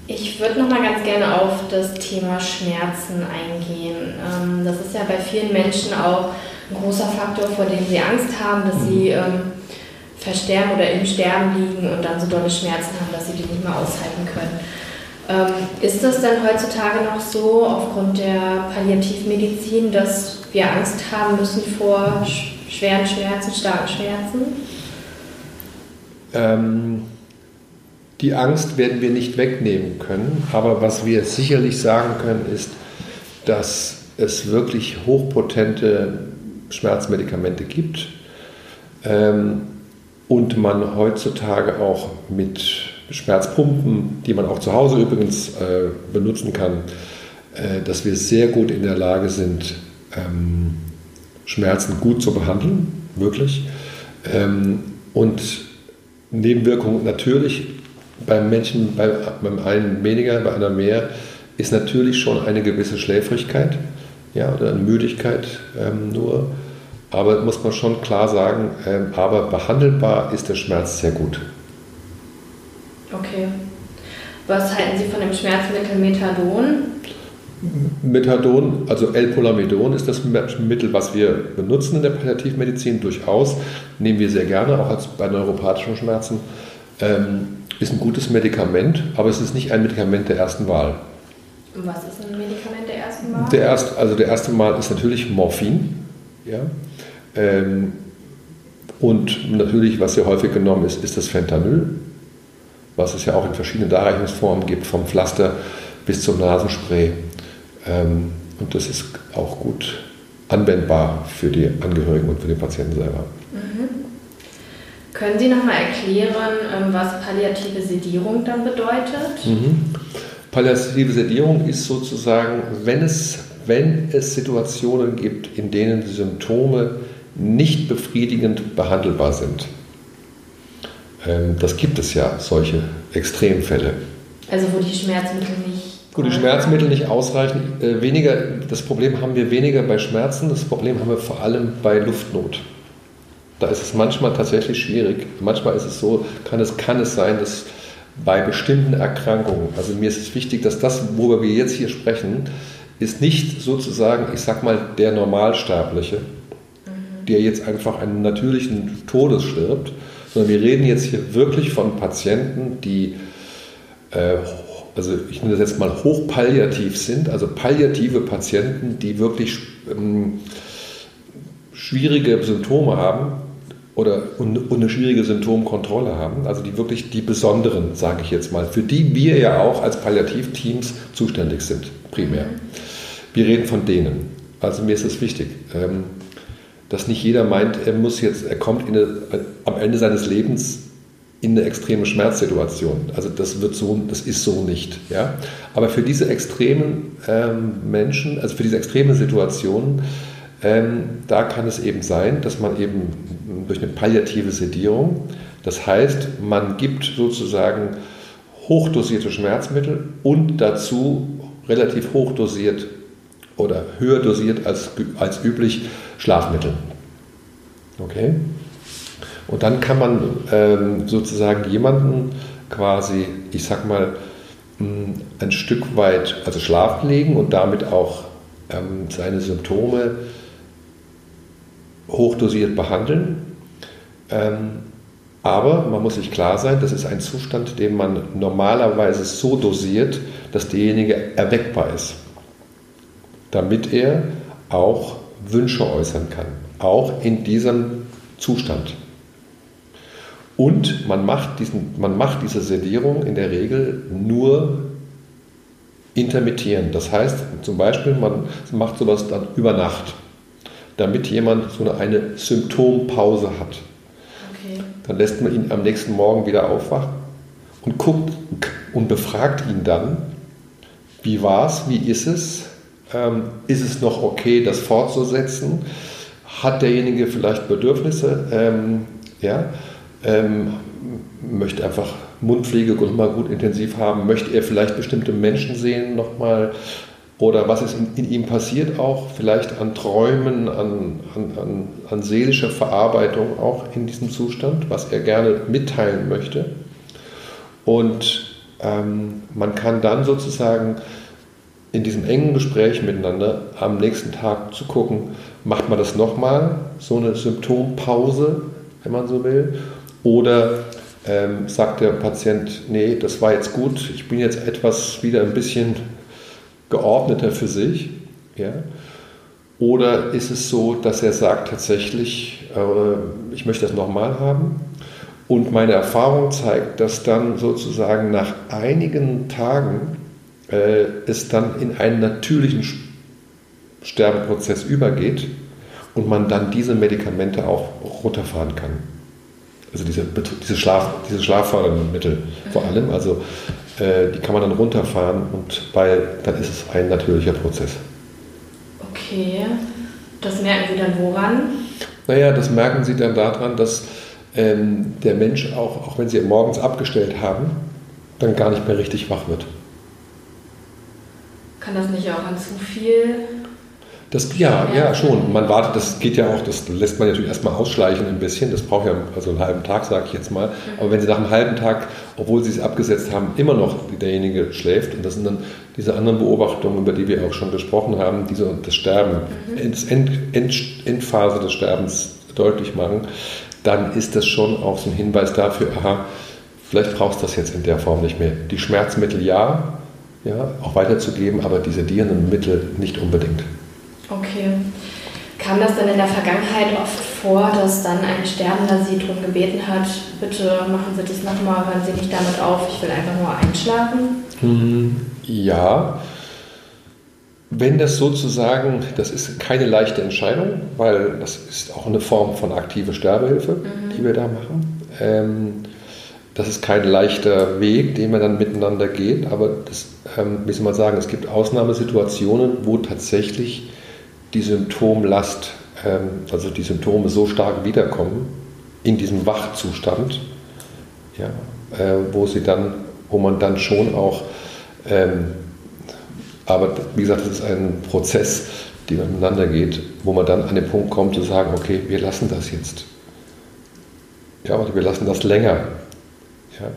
Ich würde noch mal ganz gerne auf das Thema Schmerzen eingehen. Ähm, das ist ja bei vielen Menschen auch ein großer Faktor, vor dem sie Angst haben, dass mhm. sie ähm, versterben oder im Sterben liegen und dann so dolle Schmerzen haben, dass sie die nicht mehr aushalten können. Ähm, ist das denn heutzutage noch so aufgrund der Palliativmedizin, dass wir Angst haben müssen vor schweren Schmerzen, starken Schmerzen? Ähm, die Angst werden wir nicht wegnehmen können, aber was wir sicherlich sagen können, ist, dass es wirklich hochpotente Schmerzmedikamente gibt. Ähm, und man heutzutage auch mit Schmerzpumpen, die man auch zu Hause übrigens äh, benutzen kann, äh, dass wir sehr gut in der Lage sind, ähm, Schmerzen gut zu behandeln, wirklich. Ähm, und Nebenwirkungen natürlich beim Menschen, bei, beim einen weniger, bei einer mehr, ist natürlich schon eine gewisse Schläfrigkeit ja, oder eine Müdigkeit ähm, nur. Aber muss man schon klar sagen, ähm, aber behandelbar ist der Schmerz sehr gut. Okay. Was halten Sie von dem Schmerzmittel Methadon? Methadon, also L-Polamidon ist das Mittel, was wir benutzen in der Palliativmedizin durchaus. Nehmen wir sehr gerne, auch als bei neuropathischen Schmerzen. Ähm, ist ein gutes Medikament, aber es ist nicht ein Medikament der ersten Wahl. Was ist ein Medikament der ersten Wahl? Der erst, also der erste Mal ist natürlich Morphin. Ja? Ähm, und natürlich, was sehr häufig genommen ist, ist das Fentanyl, was es ja auch in verschiedenen Darreichungsformen gibt, vom Pflaster bis zum Nasenspray. Ähm, und das ist auch gut anwendbar für die Angehörigen und für den Patienten selber. Mhm. Können Sie nochmal erklären, ähm, was palliative Sedierung dann bedeutet? Mhm. Palliative Sedierung ist sozusagen, wenn es, wenn es Situationen gibt, in denen Symptome nicht befriedigend behandelbar sind. Ähm, das gibt es ja, solche Extremfälle. Also wo die Schmerzmittel nicht. Wo die Schmerzmittel nicht ausreichen. Äh, weniger, das Problem haben wir weniger bei Schmerzen, das Problem haben wir vor allem bei Luftnot. Da ist es manchmal tatsächlich schwierig. Manchmal ist es so, kann es, kann es sein, dass bei bestimmten Erkrankungen, also mir ist es wichtig, dass das, worüber wir jetzt hier sprechen, ist nicht sozusagen, ich sag mal, der Normalsterbliche, der jetzt einfach einen natürlichen Todes stirbt, sondern wir reden jetzt hier wirklich von Patienten, die, äh, also ich nenne das jetzt mal hochpalliativ sind, also palliative Patienten, die wirklich ähm, schwierige Symptome haben oder und, und eine schwierige Symptomkontrolle haben, also die wirklich die besonderen, sage ich jetzt mal, für die wir ja auch als Palliativteams zuständig sind, primär. Wir reden von denen. Also mir ist es wichtig. Ähm, dass nicht jeder meint, er muss jetzt, er kommt eine, am Ende seines Lebens in eine extreme Schmerzsituation. Also das wird so, das ist so nicht. Ja? Aber für diese extremen ähm, Menschen, also für diese extremen Situationen, ähm, da kann es eben sein, dass man eben durch eine palliative Sedierung, das heißt, man gibt sozusagen hochdosierte Schmerzmittel und dazu relativ hochdosiert oder höher dosiert als, als üblich Schlafmittel. Okay? Und dann kann man ähm, sozusagen jemanden quasi, ich sag mal, hm, ein Stück weit also schlafen legen und damit auch ähm, seine Symptome hochdosiert behandeln. Ähm, Aber man muss sich klar sein, das ist ein Zustand, den man normalerweise so dosiert, dass derjenige erweckbar ist, damit er auch Wünsche äußern kann, auch in diesem Zustand. Und man macht, diesen, man macht diese Sedierung in der Regel nur intermittierend. Das heißt zum Beispiel, man macht sowas dann über Nacht, damit jemand so eine Symptompause hat. Okay. Dann lässt man ihn am nächsten Morgen wieder aufwachen und guckt und befragt ihn dann, wie war es, wie ist es, ähm, ist es noch okay, das fortzusetzen, hat derjenige vielleicht Bedürfnisse, ähm, ja, ähm, möchte einfach Mundpflege nochmal gut intensiv haben, möchte er vielleicht bestimmte Menschen sehen nochmal oder was ist in, in, ihm passiert auch, vielleicht an Träumen, an, an, an, an seelischer Verarbeitung auch in diesem Zustand, was er gerne mitteilen möchte. Und ähm, man kann dann sozusagen in diesem engen Gespräch miteinander am nächsten Tag zu gucken, macht man das nochmal, so eine Symptompause, wenn man so will, oder ähm, sagt der Patient, nee, das war jetzt gut, ich bin jetzt etwas wieder ein bisschen geordneter für sich. Ja? Oder ist es so, dass er sagt tatsächlich, äh, ich möchte das nochmal haben? Und meine Erfahrung zeigt, dass dann sozusagen nach einigen Tagen äh, es dann in einen natürlichen Sterbeprozess übergeht und man dann diese Medikamente auch runterfahren kann also diese, diese, Schlaf, diese Schlaffördermittel vor allem, also äh, die kann man dann runterfahren und weil dann ist es ein natürlicher Prozess. Okay, das merken Sie dann woran? Naja, das merken Sie dann daran, dass ähm, der Mensch auch, auch wenn Sie morgens abgestellt haben, dann gar nicht mehr richtig wach wird. Kann das nicht auch an zu viel das, ja, ja, schon. Man wartet, das geht ja auch, das lässt man natürlich erstmal ausschleichen ein bisschen. Das braucht ja also einen halben Tag, sage ich jetzt mal. Aber wenn Sie nach einem halben Tag, obwohl Sie es abgesetzt haben, immer noch derjenige schläft, und das sind dann diese anderen Beobachtungen, über die wir auch schon gesprochen haben, die so das Sterben, mhm. End, End, Endphase des Sterbens deutlich machen, dann ist das schon auch so ein Hinweis dafür, aha, vielleicht brauchst du das jetzt in der Form nicht mehr. Die Schmerzmittel ja, ja, auch weiterzugeben, aber die sedierenden Mittel nicht unbedingt. Okay. Kam das denn in der Vergangenheit oft vor, dass dann ein Sterbender Sie darum gebeten hat, bitte machen Sie das nochmal, hören Sie nicht damit auf, ich will einfach nur einschlafen? Hm, ja. Wenn das sozusagen, das ist keine leichte Entscheidung, weil das ist auch eine Form von aktive Sterbehilfe, mhm. die wir da machen. Ähm, das ist kein leichter Weg, den man dann miteinander geht, aber das, ähm, wie soll man sagen, es gibt Ausnahmesituationen, wo tatsächlich die Symptomlast, ähm, also die Symptome so stark wiederkommen in diesem Wachzustand, ja, äh, wo sie dann, wo man dann schon auch, ähm, aber wie gesagt, das ist ein Prozess, der miteinander geht, wo man dann an den Punkt kommt zu sagen, okay, wir lassen das jetzt. Ja, oder wir lassen das länger. Ja.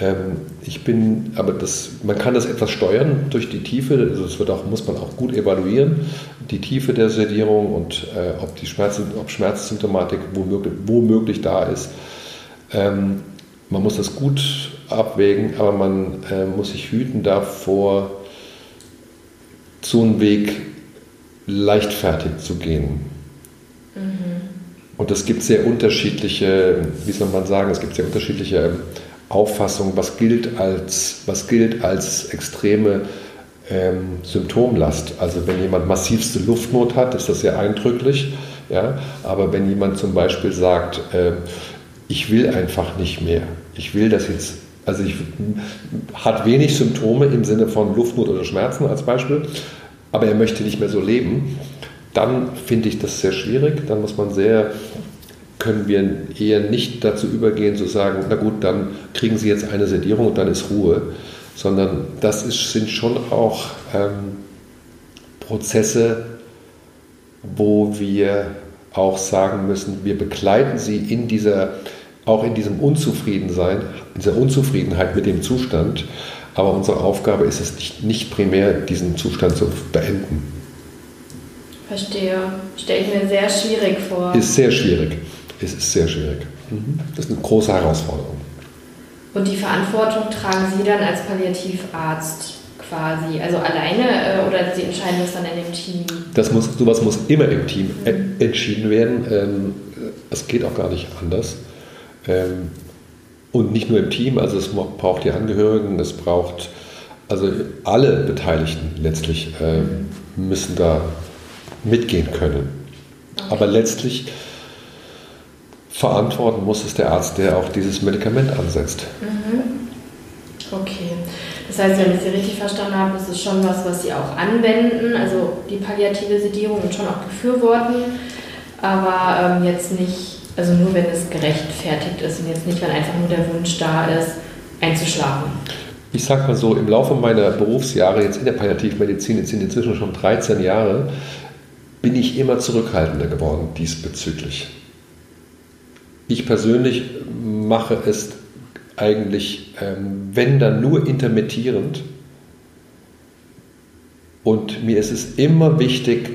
Ähm, ich bin, aber das, man kann das etwas steuern durch die Tiefe, also das wird auch, muss man auch gut evaluieren, die Tiefe der Sedierung und äh, ob die Schmerz, ob Schmerzsymptomatik womöglich, womöglich da ist. Ähm, man muss das gut abwägen, aber man äh, muss sich hüten davor, so einen Weg leichtfertig zu gehen. Mhm. Und es gibt sehr unterschiedliche, wie soll man sagen, es gibt sehr unterschiedliche Auffassung, was gilt als, was gilt als extreme ähm, Symptomlast. Also wenn jemand massivste Luftnot hat, ist das sehr eindrücklich. Ja? Aber wenn jemand zum Beispiel sagt, äh, ich will einfach nicht mehr, ich will das jetzt, also ich, hat wenig Symptome im Sinne von Luftnot oder Schmerzen als Beispiel, aber er möchte nicht mehr so leben, dann finde ich das sehr schwierig. Dann muss man sehr können wir eher nicht dazu übergehen zu sagen, na gut, dann kriegen Sie jetzt eine Sedierung und dann ist Ruhe, sondern das ist, sind schon auch ähm, Prozesse, wo wir auch sagen müssen, wir begleiten Sie in dieser, auch in diesem Unzufriedensein, in dieser Unzufriedenheit mit dem Zustand, aber unsere Aufgabe ist es nicht, nicht primär, diesen Zustand zu beenden. Verstehe. Stelle ich mir sehr schwierig vor. Ist sehr schwierig. Es ist sehr schwierig. Mhm. Das ist eine große Herausforderung. Und die Verantwortung tragen Sie dann als Palliativarzt quasi, also alleine äh, oder Sie entscheiden das dann in dem Team? Das muss, sowas muss immer im Team mhm. entschieden werden. Ähm, es geht auch gar nicht anders. Ähm, und nicht nur im Team, also es braucht die Angehörigen, es braucht also alle Beteiligten letztlich äh, müssen da mitgehen können. Aber letztlich verantworten muss es der Arzt, der auch dieses Medikament ansetzt. Mhm. Okay. Das heißt, wenn ich Sie richtig verstanden habe, ist es schon was, was Sie auch anwenden, also die palliative Sedierung und schon auch befürworten, aber ähm, jetzt nicht, also nur wenn es gerechtfertigt ist und jetzt nicht, wenn einfach nur der Wunsch da ist, einzuschlafen. Ich sage mal so, im Laufe meiner Berufsjahre jetzt in der Palliativmedizin, jetzt sind inzwischen schon 13 Jahre, bin ich immer zurückhaltender geworden diesbezüglich. Ich persönlich mache es eigentlich, ähm, wenn dann nur intermittierend. Und mir ist es immer wichtig,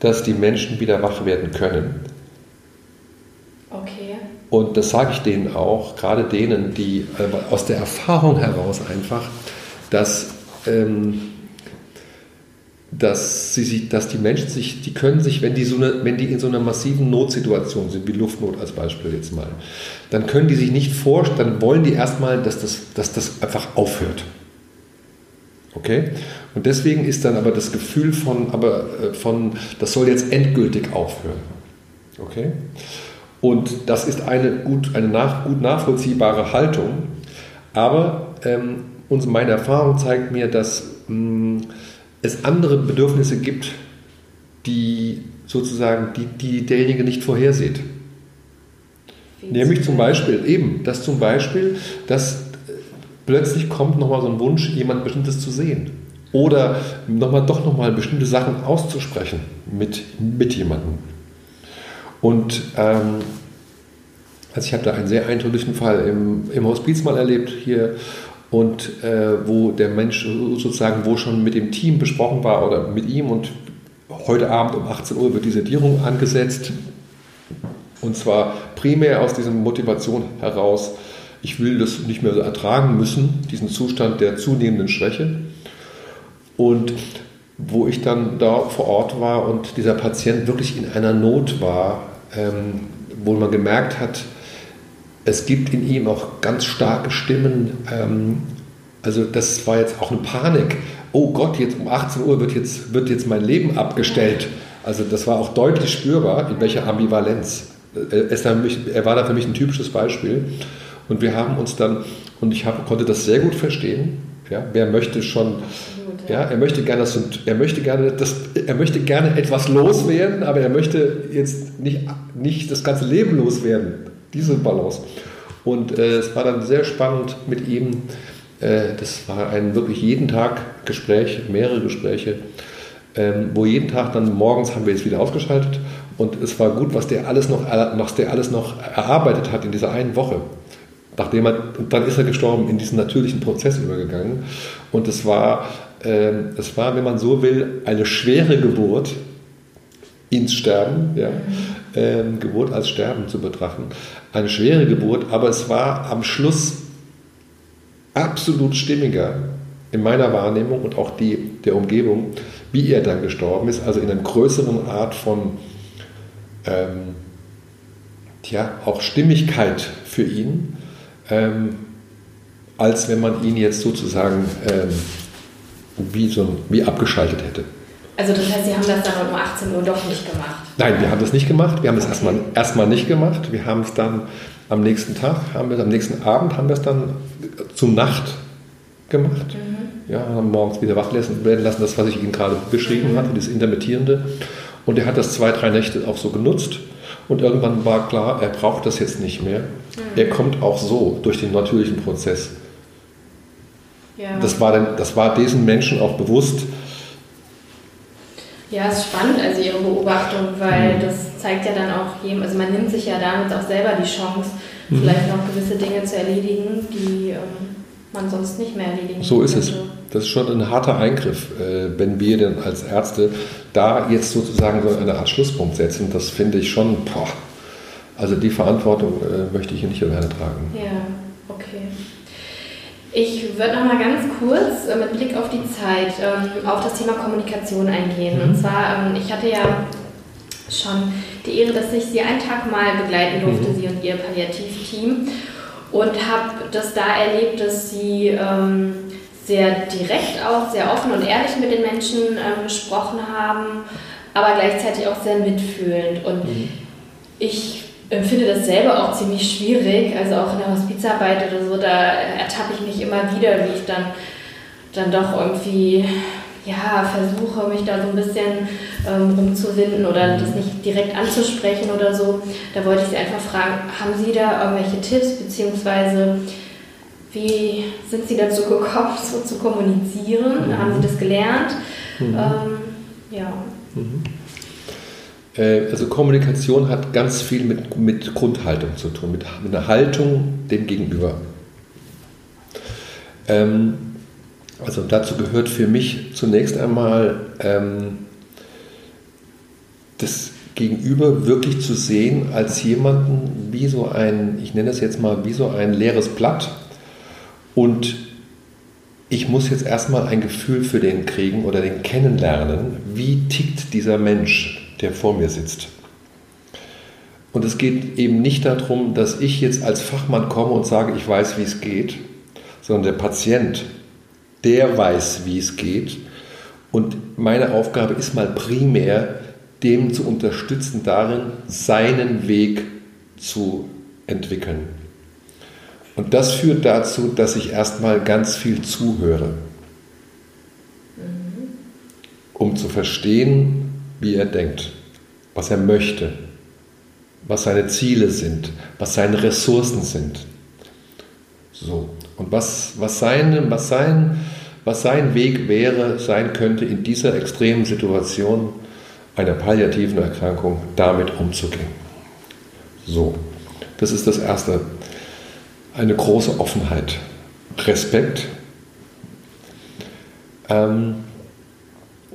dass die Menschen wieder wach werden können. Okay. Und das sage ich denen auch, gerade denen, die äh, aus der Erfahrung heraus einfach, dass, ähm, dass, sie, dass die Menschen sich, die können sich, wenn die, so eine, wenn die in so einer massiven Notsituation sind, wie Luftnot als Beispiel jetzt mal, dann können die sich nicht vorstellen, dann wollen die erstmal, dass das, dass das einfach aufhört. Okay? Und deswegen ist dann aber das Gefühl von, aber äh, von, das soll jetzt endgültig aufhören. Okay? Und das ist eine gut, eine nach, gut nachvollziehbare Haltung. Aber ähm, meine Erfahrung zeigt mir, dass mh, mm, es andere Bedürfnisse gibt, die sozusagen, die, die derjenige nicht vorhersieht. Nämlich zum Beispiel eben, dass zum Beispiel, dass äh, plötzlich kommt nochmal so ein Wunsch, jemand Bestimmtes zu sehen. Oder nochmal doch nochmal bestimmte Sachen auszusprechen mit, mit jemandem. Und ähm, also ich habe da einen sehr eindrücklichen Fall im, im Hospiz mal erlebt hier und äh, wo der Mensch sozusagen, wo schon mit dem Team besprochen war oder mit ihm und heute Abend um 18 Uhr wird die Sedierung angesetzt. Und zwar primär aus dieser Motivation heraus, ich will das nicht mehr so ertragen müssen, diesen Zustand der zunehmenden Schwäche. Und wo ich dann da vor Ort war und dieser Patient wirklich in einer Not war, ähm, wo man gemerkt hat, es gibt in ihm auch ganz starke Stimmen. Ähm, also das war jetzt auch eine Panik. Oh Gott, jetzt um 18 Uhr wird jetzt, wird jetzt mein Leben abgestellt. Also das war auch deutlich spürbar, in welcher Ambivalenz. Er, er war da für mich ein typisches Beispiel. Und wir haben uns dann, und ich hab, konnte das sehr gut verstehen, ja, wer möchte schon, ja, er möchte gerne, das, er möchte gerne, das, er möchte gerne etwas loswerden, aber er möchte jetzt nicht, nicht das ganze Leben loswerden diese Balance. Und äh, es war dann sehr spannend mit ihm. Äh, das war ein wirklich jeden Tag Gespräch, mehrere Gespräche, ähm, wo jeden Tag dann morgens haben wir es wieder ausgeschaltet und es war gut, was der alles noch, was der alles noch erarbeitet hat in dieser einen Woche. Nachdem er, dann ist er gestorben, in diesen natürlichen Prozess übergegangen. Und es war, äh, es war, wenn man so will, eine schwere Geburt ins Sterben. Ja. Ähm, Geburt als Sterben zu betrachten. Eine schwere Geburt, aber es war am Schluss absolut stimmiger in meiner Wahrnehmung und auch die der Umgebung, wie er dann gestorben ist, also in einer größeren Art von ähm, tja, auch Stimmigkeit für ihn, ähm, als wenn man ihn jetzt sozusagen ähm, wie, so, wie abgeschaltet hätte. Also das heißt, Sie haben das dann um 18 Uhr doch nicht gemacht? Nein, wir haben das nicht gemacht. Wir haben es okay. erstmal, erstmal nicht gemacht. Wir haben es dann am nächsten Tag, haben wir, am nächsten Abend haben wir es dann zum Nacht gemacht. Mhm. Ja, haben morgens wieder wach werden lassen, das, was ich Ihnen gerade beschrieben mhm. hatte, das Intermittierende. Und er hat das zwei, drei Nächte auch so genutzt. Und irgendwann war klar, er braucht das jetzt nicht mehr. Mhm. Er kommt auch so durch den natürlichen Prozess. Ja. Das, war dann, das war diesen Menschen auch bewusst, ja, es ist spannend, also Ihre Beobachtung, weil mhm. das zeigt ja dann auch jedem, also man nimmt sich ja damit auch selber die Chance, mhm. vielleicht noch gewisse Dinge zu erledigen, die ähm, man sonst nicht mehr erledigen So ist es. Das ist schon ein harter Eingriff, äh, wenn wir denn als Ärzte da jetzt sozusagen so eine Art Schlusspunkt setzen. Das finde ich schon, boah, Also die Verantwortung äh, möchte ich hier nicht alleine tragen. Ja. Ich würde noch mal ganz kurz äh, mit Blick auf die Zeit ähm, auf das Thema Kommunikation eingehen. Mhm. Und zwar, ähm, ich hatte ja schon die Ehre, dass ich Sie einen Tag mal begleiten durfte, mhm. Sie und Ihr Palliativteam. Und habe das da erlebt, dass Sie ähm, sehr direkt auch, sehr offen und ehrlich mit den Menschen ähm, gesprochen haben, aber gleichzeitig auch sehr mitfühlend. Und mhm. ich empfinde das selber auch ziemlich schwierig, also auch in der Hospizarbeit oder so, da ertappe ich mich immer wieder, wie ich dann, dann doch irgendwie ja, versuche, mich da so ein bisschen ähm, rumzuwinden oder das nicht direkt anzusprechen oder so. Da wollte ich Sie einfach fragen, haben Sie da irgendwelche Tipps, beziehungsweise wie sind Sie dazu gekommen, so zu kommunizieren? Mhm. Haben Sie das gelernt? Mhm. Ähm, ja. Mhm. Äh, also Kommunikation hat ganz viel mit, mit Grundhaltung zu tun, mit, mit einer Haltung dem Gegenüber. Ähm, also dazu gehört für mich zunächst einmal ähm, das Gegenüber wirklich zu sehen als jemanden wie so ein, ich nenne das jetzt mal wie so ein leeres Blatt und ich muss jetzt erstmal ein Gefühl für den kriegen oder den kennenlernen, wie tickt dieser Mensch, der vor mir sitzt. Und es geht eben nicht darum, dass ich jetzt als Fachmann komme und sage, ich weiß, wie es geht, sondern der Patient, der weiß, wie es geht. Und meine Aufgabe ist mal primär, dem zu unterstützen darin, seinen Weg zu entwickeln. Und das führt dazu, dass ich erstmal ganz viel zuhöre, um zu verstehen, wie er denkt, was er möchte, was seine Ziele sind, was seine Ressourcen sind. So. Und was, was, sein, was, sein, was sein Weg wäre, sein könnte, in dieser extremen Situation einer palliativen Erkrankung damit umzugehen. So, das ist das Erste. Eine große Offenheit, Respekt. Ähm,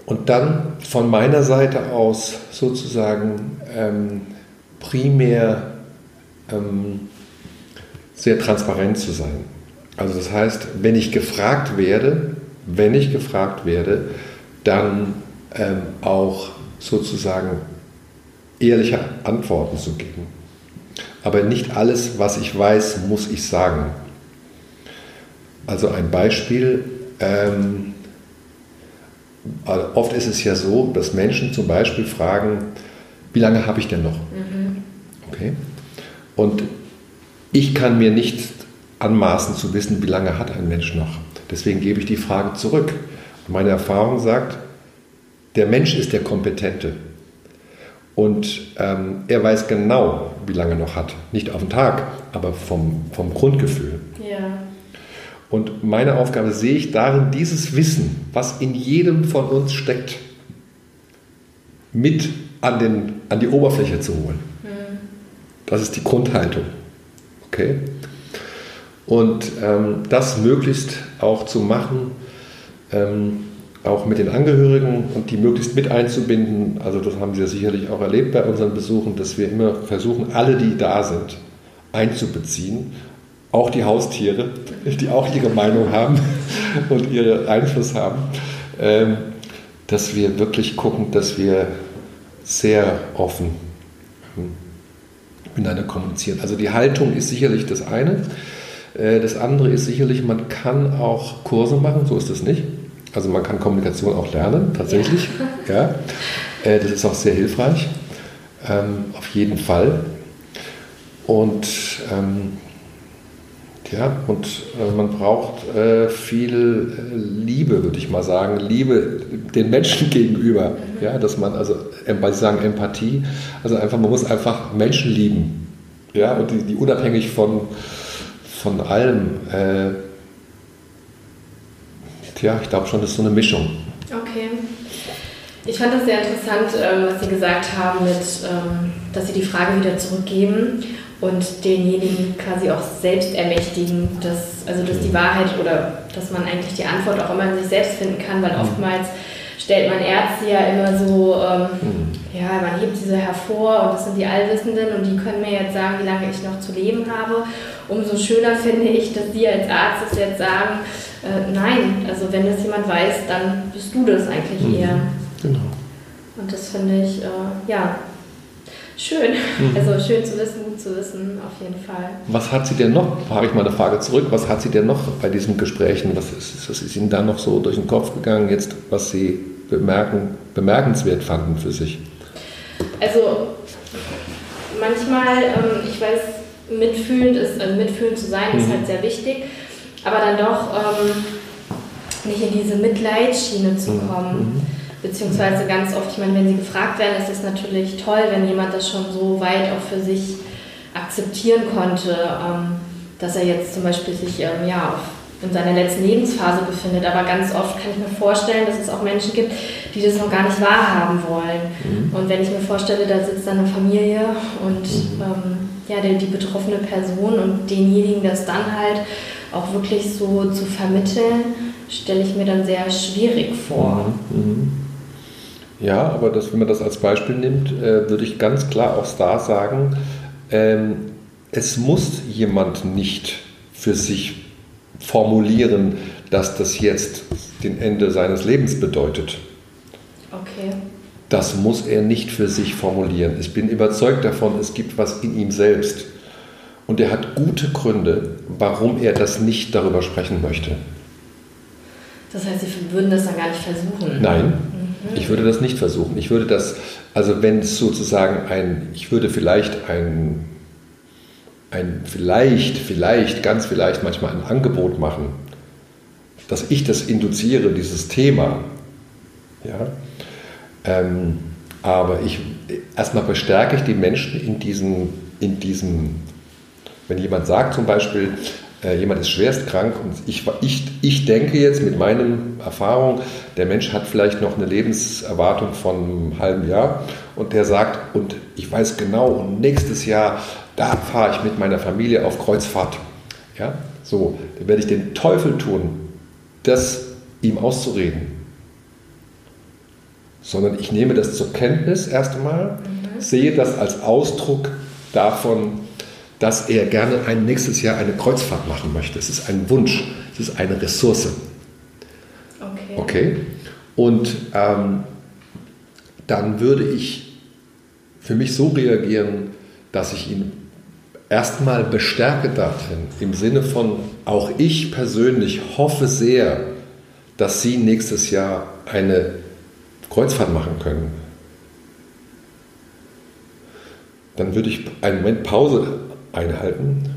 und dann von meiner Seite aus sozusagen ähm, primär ähm, sehr transparent zu sein. Also das heißt, wenn ich gefragt werde, wenn ich gefragt werde, dann ähm, auch sozusagen ehrliche Antworten zu geben. Aber nicht alles, was ich weiß, muss ich sagen. Also ein Beispiel, ähm, also oft ist es ja so, dass Menschen zum Beispiel fragen, wie lange habe ich denn noch? Mhm. Okay. Und ich kann mir nicht anmaßen zu wissen, wie lange hat ein Mensch noch. Deswegen gebe ich die Frage zurück. Und meine Erfahrung sagt, der Mensch ist der Kompetente. Und ähm, er weiß genau, wie lange er noch hat. Nicht auf den Tag, aber vom, vom Grundgefühl. Und meine Aufgabe sehe ich darin, dieses Wissen, was in jedem von uns steckt, mit an, den, an die Oberfläche zu holen. Mhm. Das ist die Grundhaltung. Okay? Und ähm, das möglichst auch zu machen, ähm, auch mit den Angehörigen und die möglichst mit einzubinden. Also das haben Sie ja sicherlich auch erlebt bei unseren Besuchen, dass wir immer versuchen, alle, die da sind, einzubeziehen auch die Haustiere, die auch ihre Meinung haben und ihren Einfluss haben, ähm, dass wir wirklich gucken, dass wir sehr offen ähm, miteinander kommunizieren. Also die Haltung ist sicherlich das eine. Äh, das andere ist sicherlich, man kann auch Kurse machen, so ist es nicht. Also man kann Kommunikation auch lernen, tatsächlich. Ja. ja. Äh, das ist auch sehr hilfreich, ähm, auf jeden Fall. Und ja, und äh, man braucht äh, viel äh, Liebe, würde ich mal sagen, Liebe den Menschen gegenüber. Ja, dass man, also, weil Sie sagen Empathie, also einfach, man muss einfach Menschen lieben. Ja, und die, die unabhängig von, von allem, äh, ja, ich glaube schon, das ist so eine Mischung. Okay. Ich fand das sehr interessant, ähm, was Sie gesagt haben, mit, ähm, dass Sie die Frage wieder zurückgeben und denjenigen quasi auch selbst ermächtigen, dass, also dass die Wahrheit oder dass man eigentlich die Antwort auch immer in sich selbst finden kann, weil mhm. oftmals stellt man Ärzte ja immer so, ähm, mhm. ja, man hebt sie so hervor und das sind die Allwissenden und die können mir jetzt sagen, wie lange ich noch zu leben habe. Umso schöner finde ich, dass Sie als Arzt es jetzt sagen, äh, nein, also wenn das jemand weiß, dann bist du das eigentlich mhm. eher. Genau. Und das finde ich, äh, ja, schön. Mhm. Also schön zu wissen, gut zu wissen, auf jeden Fall. Was hat sie denn noch, frage ich mal eine Frage zurück, was hat sie denn noch bei diesen Gesprächen, was ist, was ist Ihnen da noch so durch den Kopf gegangen, jetzt, was Sie bemerken, bemerkenswert fanden für sich? Also manchmal, ähm, ich weiß, mitfühlend ist, also mitfühlend zu sein, mhm. ist halt sehr wichtig, aber dann doch ähm, nicht in diese Mitleidsschiene zu mhm. kommen. Mhm. Beziehungsweise ganz oft, ich meine, wenn sie gefragt werden, ist es natürlich toll, wenn jemand das schon so weit auch für sich akzeptieren konnte, ähm, dass er jetzt zum Beispiel sich ähm, ja, in seiner letzten Lebensphase befindet. Aber ganz oft kann ich mir vorstellen, dass es auch Menschen gibt, die das noch gar nicht wahrhaben wollen. Mhm. Und wenn ich mir vorstelle, da sitzt dann eine Familie und mhm. ähm, ja, die, die betroffene Person und denjenigen das dann halt auch wirklich so zu vermitteln, stelle ich mir dann sehr schwierig vor. Mhm. Ja, aber das, wenn man das als Beispiel nimmt, äh, würde ich ganz klar auch da sagen, ähm, es muss jemand nicht für sich formulieren, dass das jetzt den Ende seines Lebens bedeutet. Okay. Das muss er nicht für sich formulieren. Ich bin überzeugt davon, es gibt was in ihm selbst. Und er hat gute Gründe, warum er das nicht darüber sprechen möchte. Das heißt, Sie würden das dann gar nicht versuchen? Nein. Ich würde das nicht versuchen. Ich würde das, also wenn es sozusagen ein, ich würde vielleicht ein, ein, vielleicht, vielleicht, ganz vielleicht manchmal ein Angebot machen, dass ich das induziere, dieses Thema. Ja, ähm, aber ich, erstmal bestärke ich die Menschen in diesem, in diesem, wenn jemand sagt zum Beispiel, äh, jemand ist schwerst krank und ich, ich, ich denke jetzt mit meinen Erfahrungen, der Mensch hat vielleicht noch eine Lebenserwartung von einem halben Jahr und der sagt, und ich weiß genau, und nächstes Jahr, da fahre ich mit meiner Familie auf Kreuzfahrt. Ja, so, dann werde ich den Teufel tun, das ihm auszureden sondern ich nehme das zur Kenntnis erst einmal, mhm. sehe das als Ausdruck davon, dass er gerne ein nächstes Jahr eine Kreuzfahrt machen möchte. Es ist ein Wunsch, es ist eine Ressource. Okay. okay? Und ähm, dann würde ich für mich so reagieren, dass ich ihn erstmal bestärke darin, im Sinne von, auch ich persönlich hoffe sehr, dass Sie nächstes Jahr eine Kreuzfahrt machen können, dann würde ich einen Moment Pause einhalten,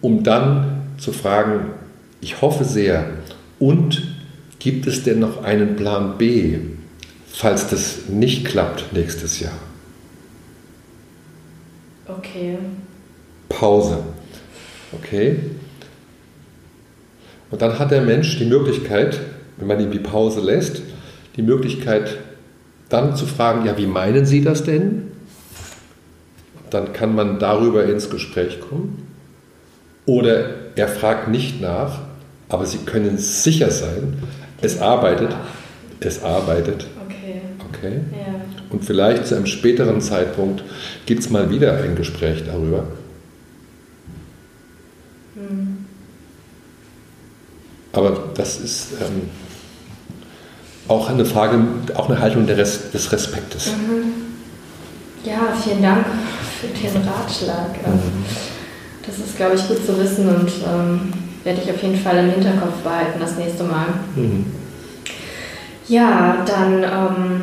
um dann zu fragen, ich hoffe sehr, und gibt es denn noch einen Plan B, falls das nicht klappt nächstes Jahr? Okay. Pause. Okay. Und dann hat der Mensch die Möglichkeit, wenn man ihm die Pause lässt, die Möglichkeit dann zu fragen, ja, wie meinen Sie das denn? Dann kann man darüber ins Gespräch kommen. Oder er fragt nicht nach, aber Sie können sicher sein, es arbeitet. Es arbeitet. Okay. Okay. Ja. Und vielleicht zu einem späteren Zeitpunkt gibt es mal wieder ein Gespräch darüber. Hm. Aber das ist. Ähm, auch eine Frage, auch eine Haltung Res des Respektes. Mhm. Ja, vielen Dank für den Ratschlag. Ähm. Das ist, glaube ich, gut zu wissen und ähm, werde ich auf jeden Fall im Hinterkopf behalten das nächste Mal. Mhm. Ja, dann ähm,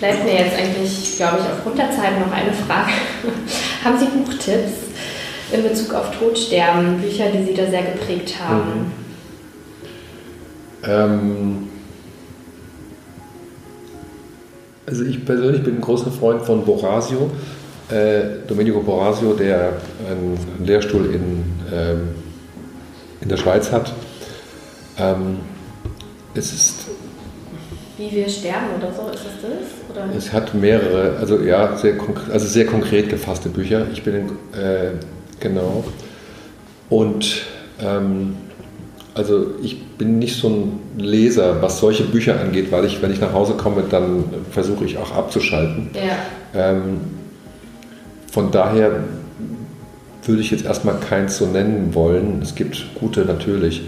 bleibt mir jetzt eigentlich, glaube ich, aufgrund der Zeit noch eine Frage. Haben Sie Buchtipps in Bezug auf Todsterben, Bücher, die Sie da sehr geprägt haben? Mhm. Ähm, Also ich persönlich bin ein großer Freund von Borasio, äh, Domenico Borasio, der einen Lehrstuhl in, ähm, in der Schweiz hat. Ähm, es ist wie wir sterben oder so, ist das das? Oder? Es hat mehrere, also ja, sehr, also sehr konkret gefasste Bücher. Ich bin, in, äh, genau. Und ähm, also ich bin nicht so ein Leser, was solche Bücher angeht, weil ich, wenn ich nach Hause komme, dann versuche ich auch abzuschalten. Ja. Ähm, von daher würde ich jetzt erstmal keins so nennen wollen. Es gibt gute natürlich.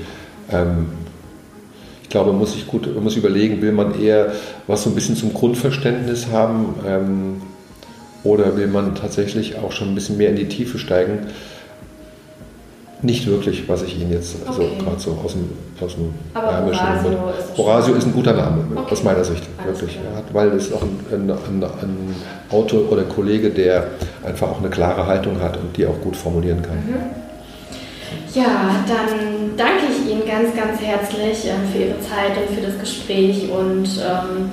Ähm, ich glaube, man muss sich gut man muss überlegen, will man eher was so ein bisschen zum Grundverständnis haben ähm, oder will man tatsächlich auch schon ein bisschen mehr in die Tiefe steigen? Nicht wirklich, was ich Ihnen jetzt okay. so gerade so aus dem, aus dem Aber Ärmel ist, Horazio ist ein guter Name, okay. aus meiner Sicht, Alles wirklich. Ja, weil es auch ein, ein, ein, ein, Autor oder ein Kollege, der einfach auch eine klare Haltung hat und die auch gut formulieren kann. Mhm. Ja, dann danke ich Ihnen ganz, ganz herzlich ähm, für Ihre Zeit und für das Gespräch und ähm,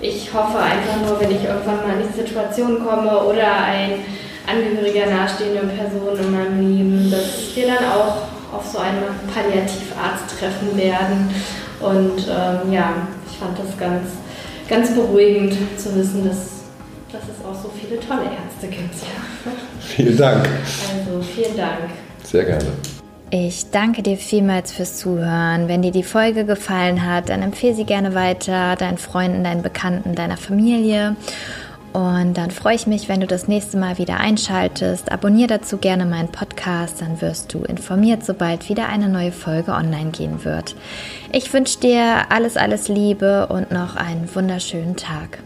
ich hoffe einfach nur, wenn ich irgendwann mal in die Situation komme oder ein Angehöriger nahestehender Person in meinem Leben, dass wir dann auch auf so einen Palliativarzt treffen werden. Und ähm, ja, ich fand das ganz, ganz beruhigend zu wissen, dass, dass es auch so viele tolle Ärzte gibt. Ja. Vielen Dank. Also vielen Dank. Sehr gerne. Ich danke dir vielmals fürs Zuhören. Wenn dir die Folge gefallen hat, dann empfehle sie gerne weiter, deinen Freunden, deinen Bekannten, deiner Familie. Und dann freue ich mich, wenn du das nächste Mal wieder einschaltest. Abonnier dazu gerne meinen Podcast, dann wirst du informiert, sobald wieder eine neue Folge online gehen wird. Ich wünsche dir alles, alles Liebe und noch einen wunderschönen Tag.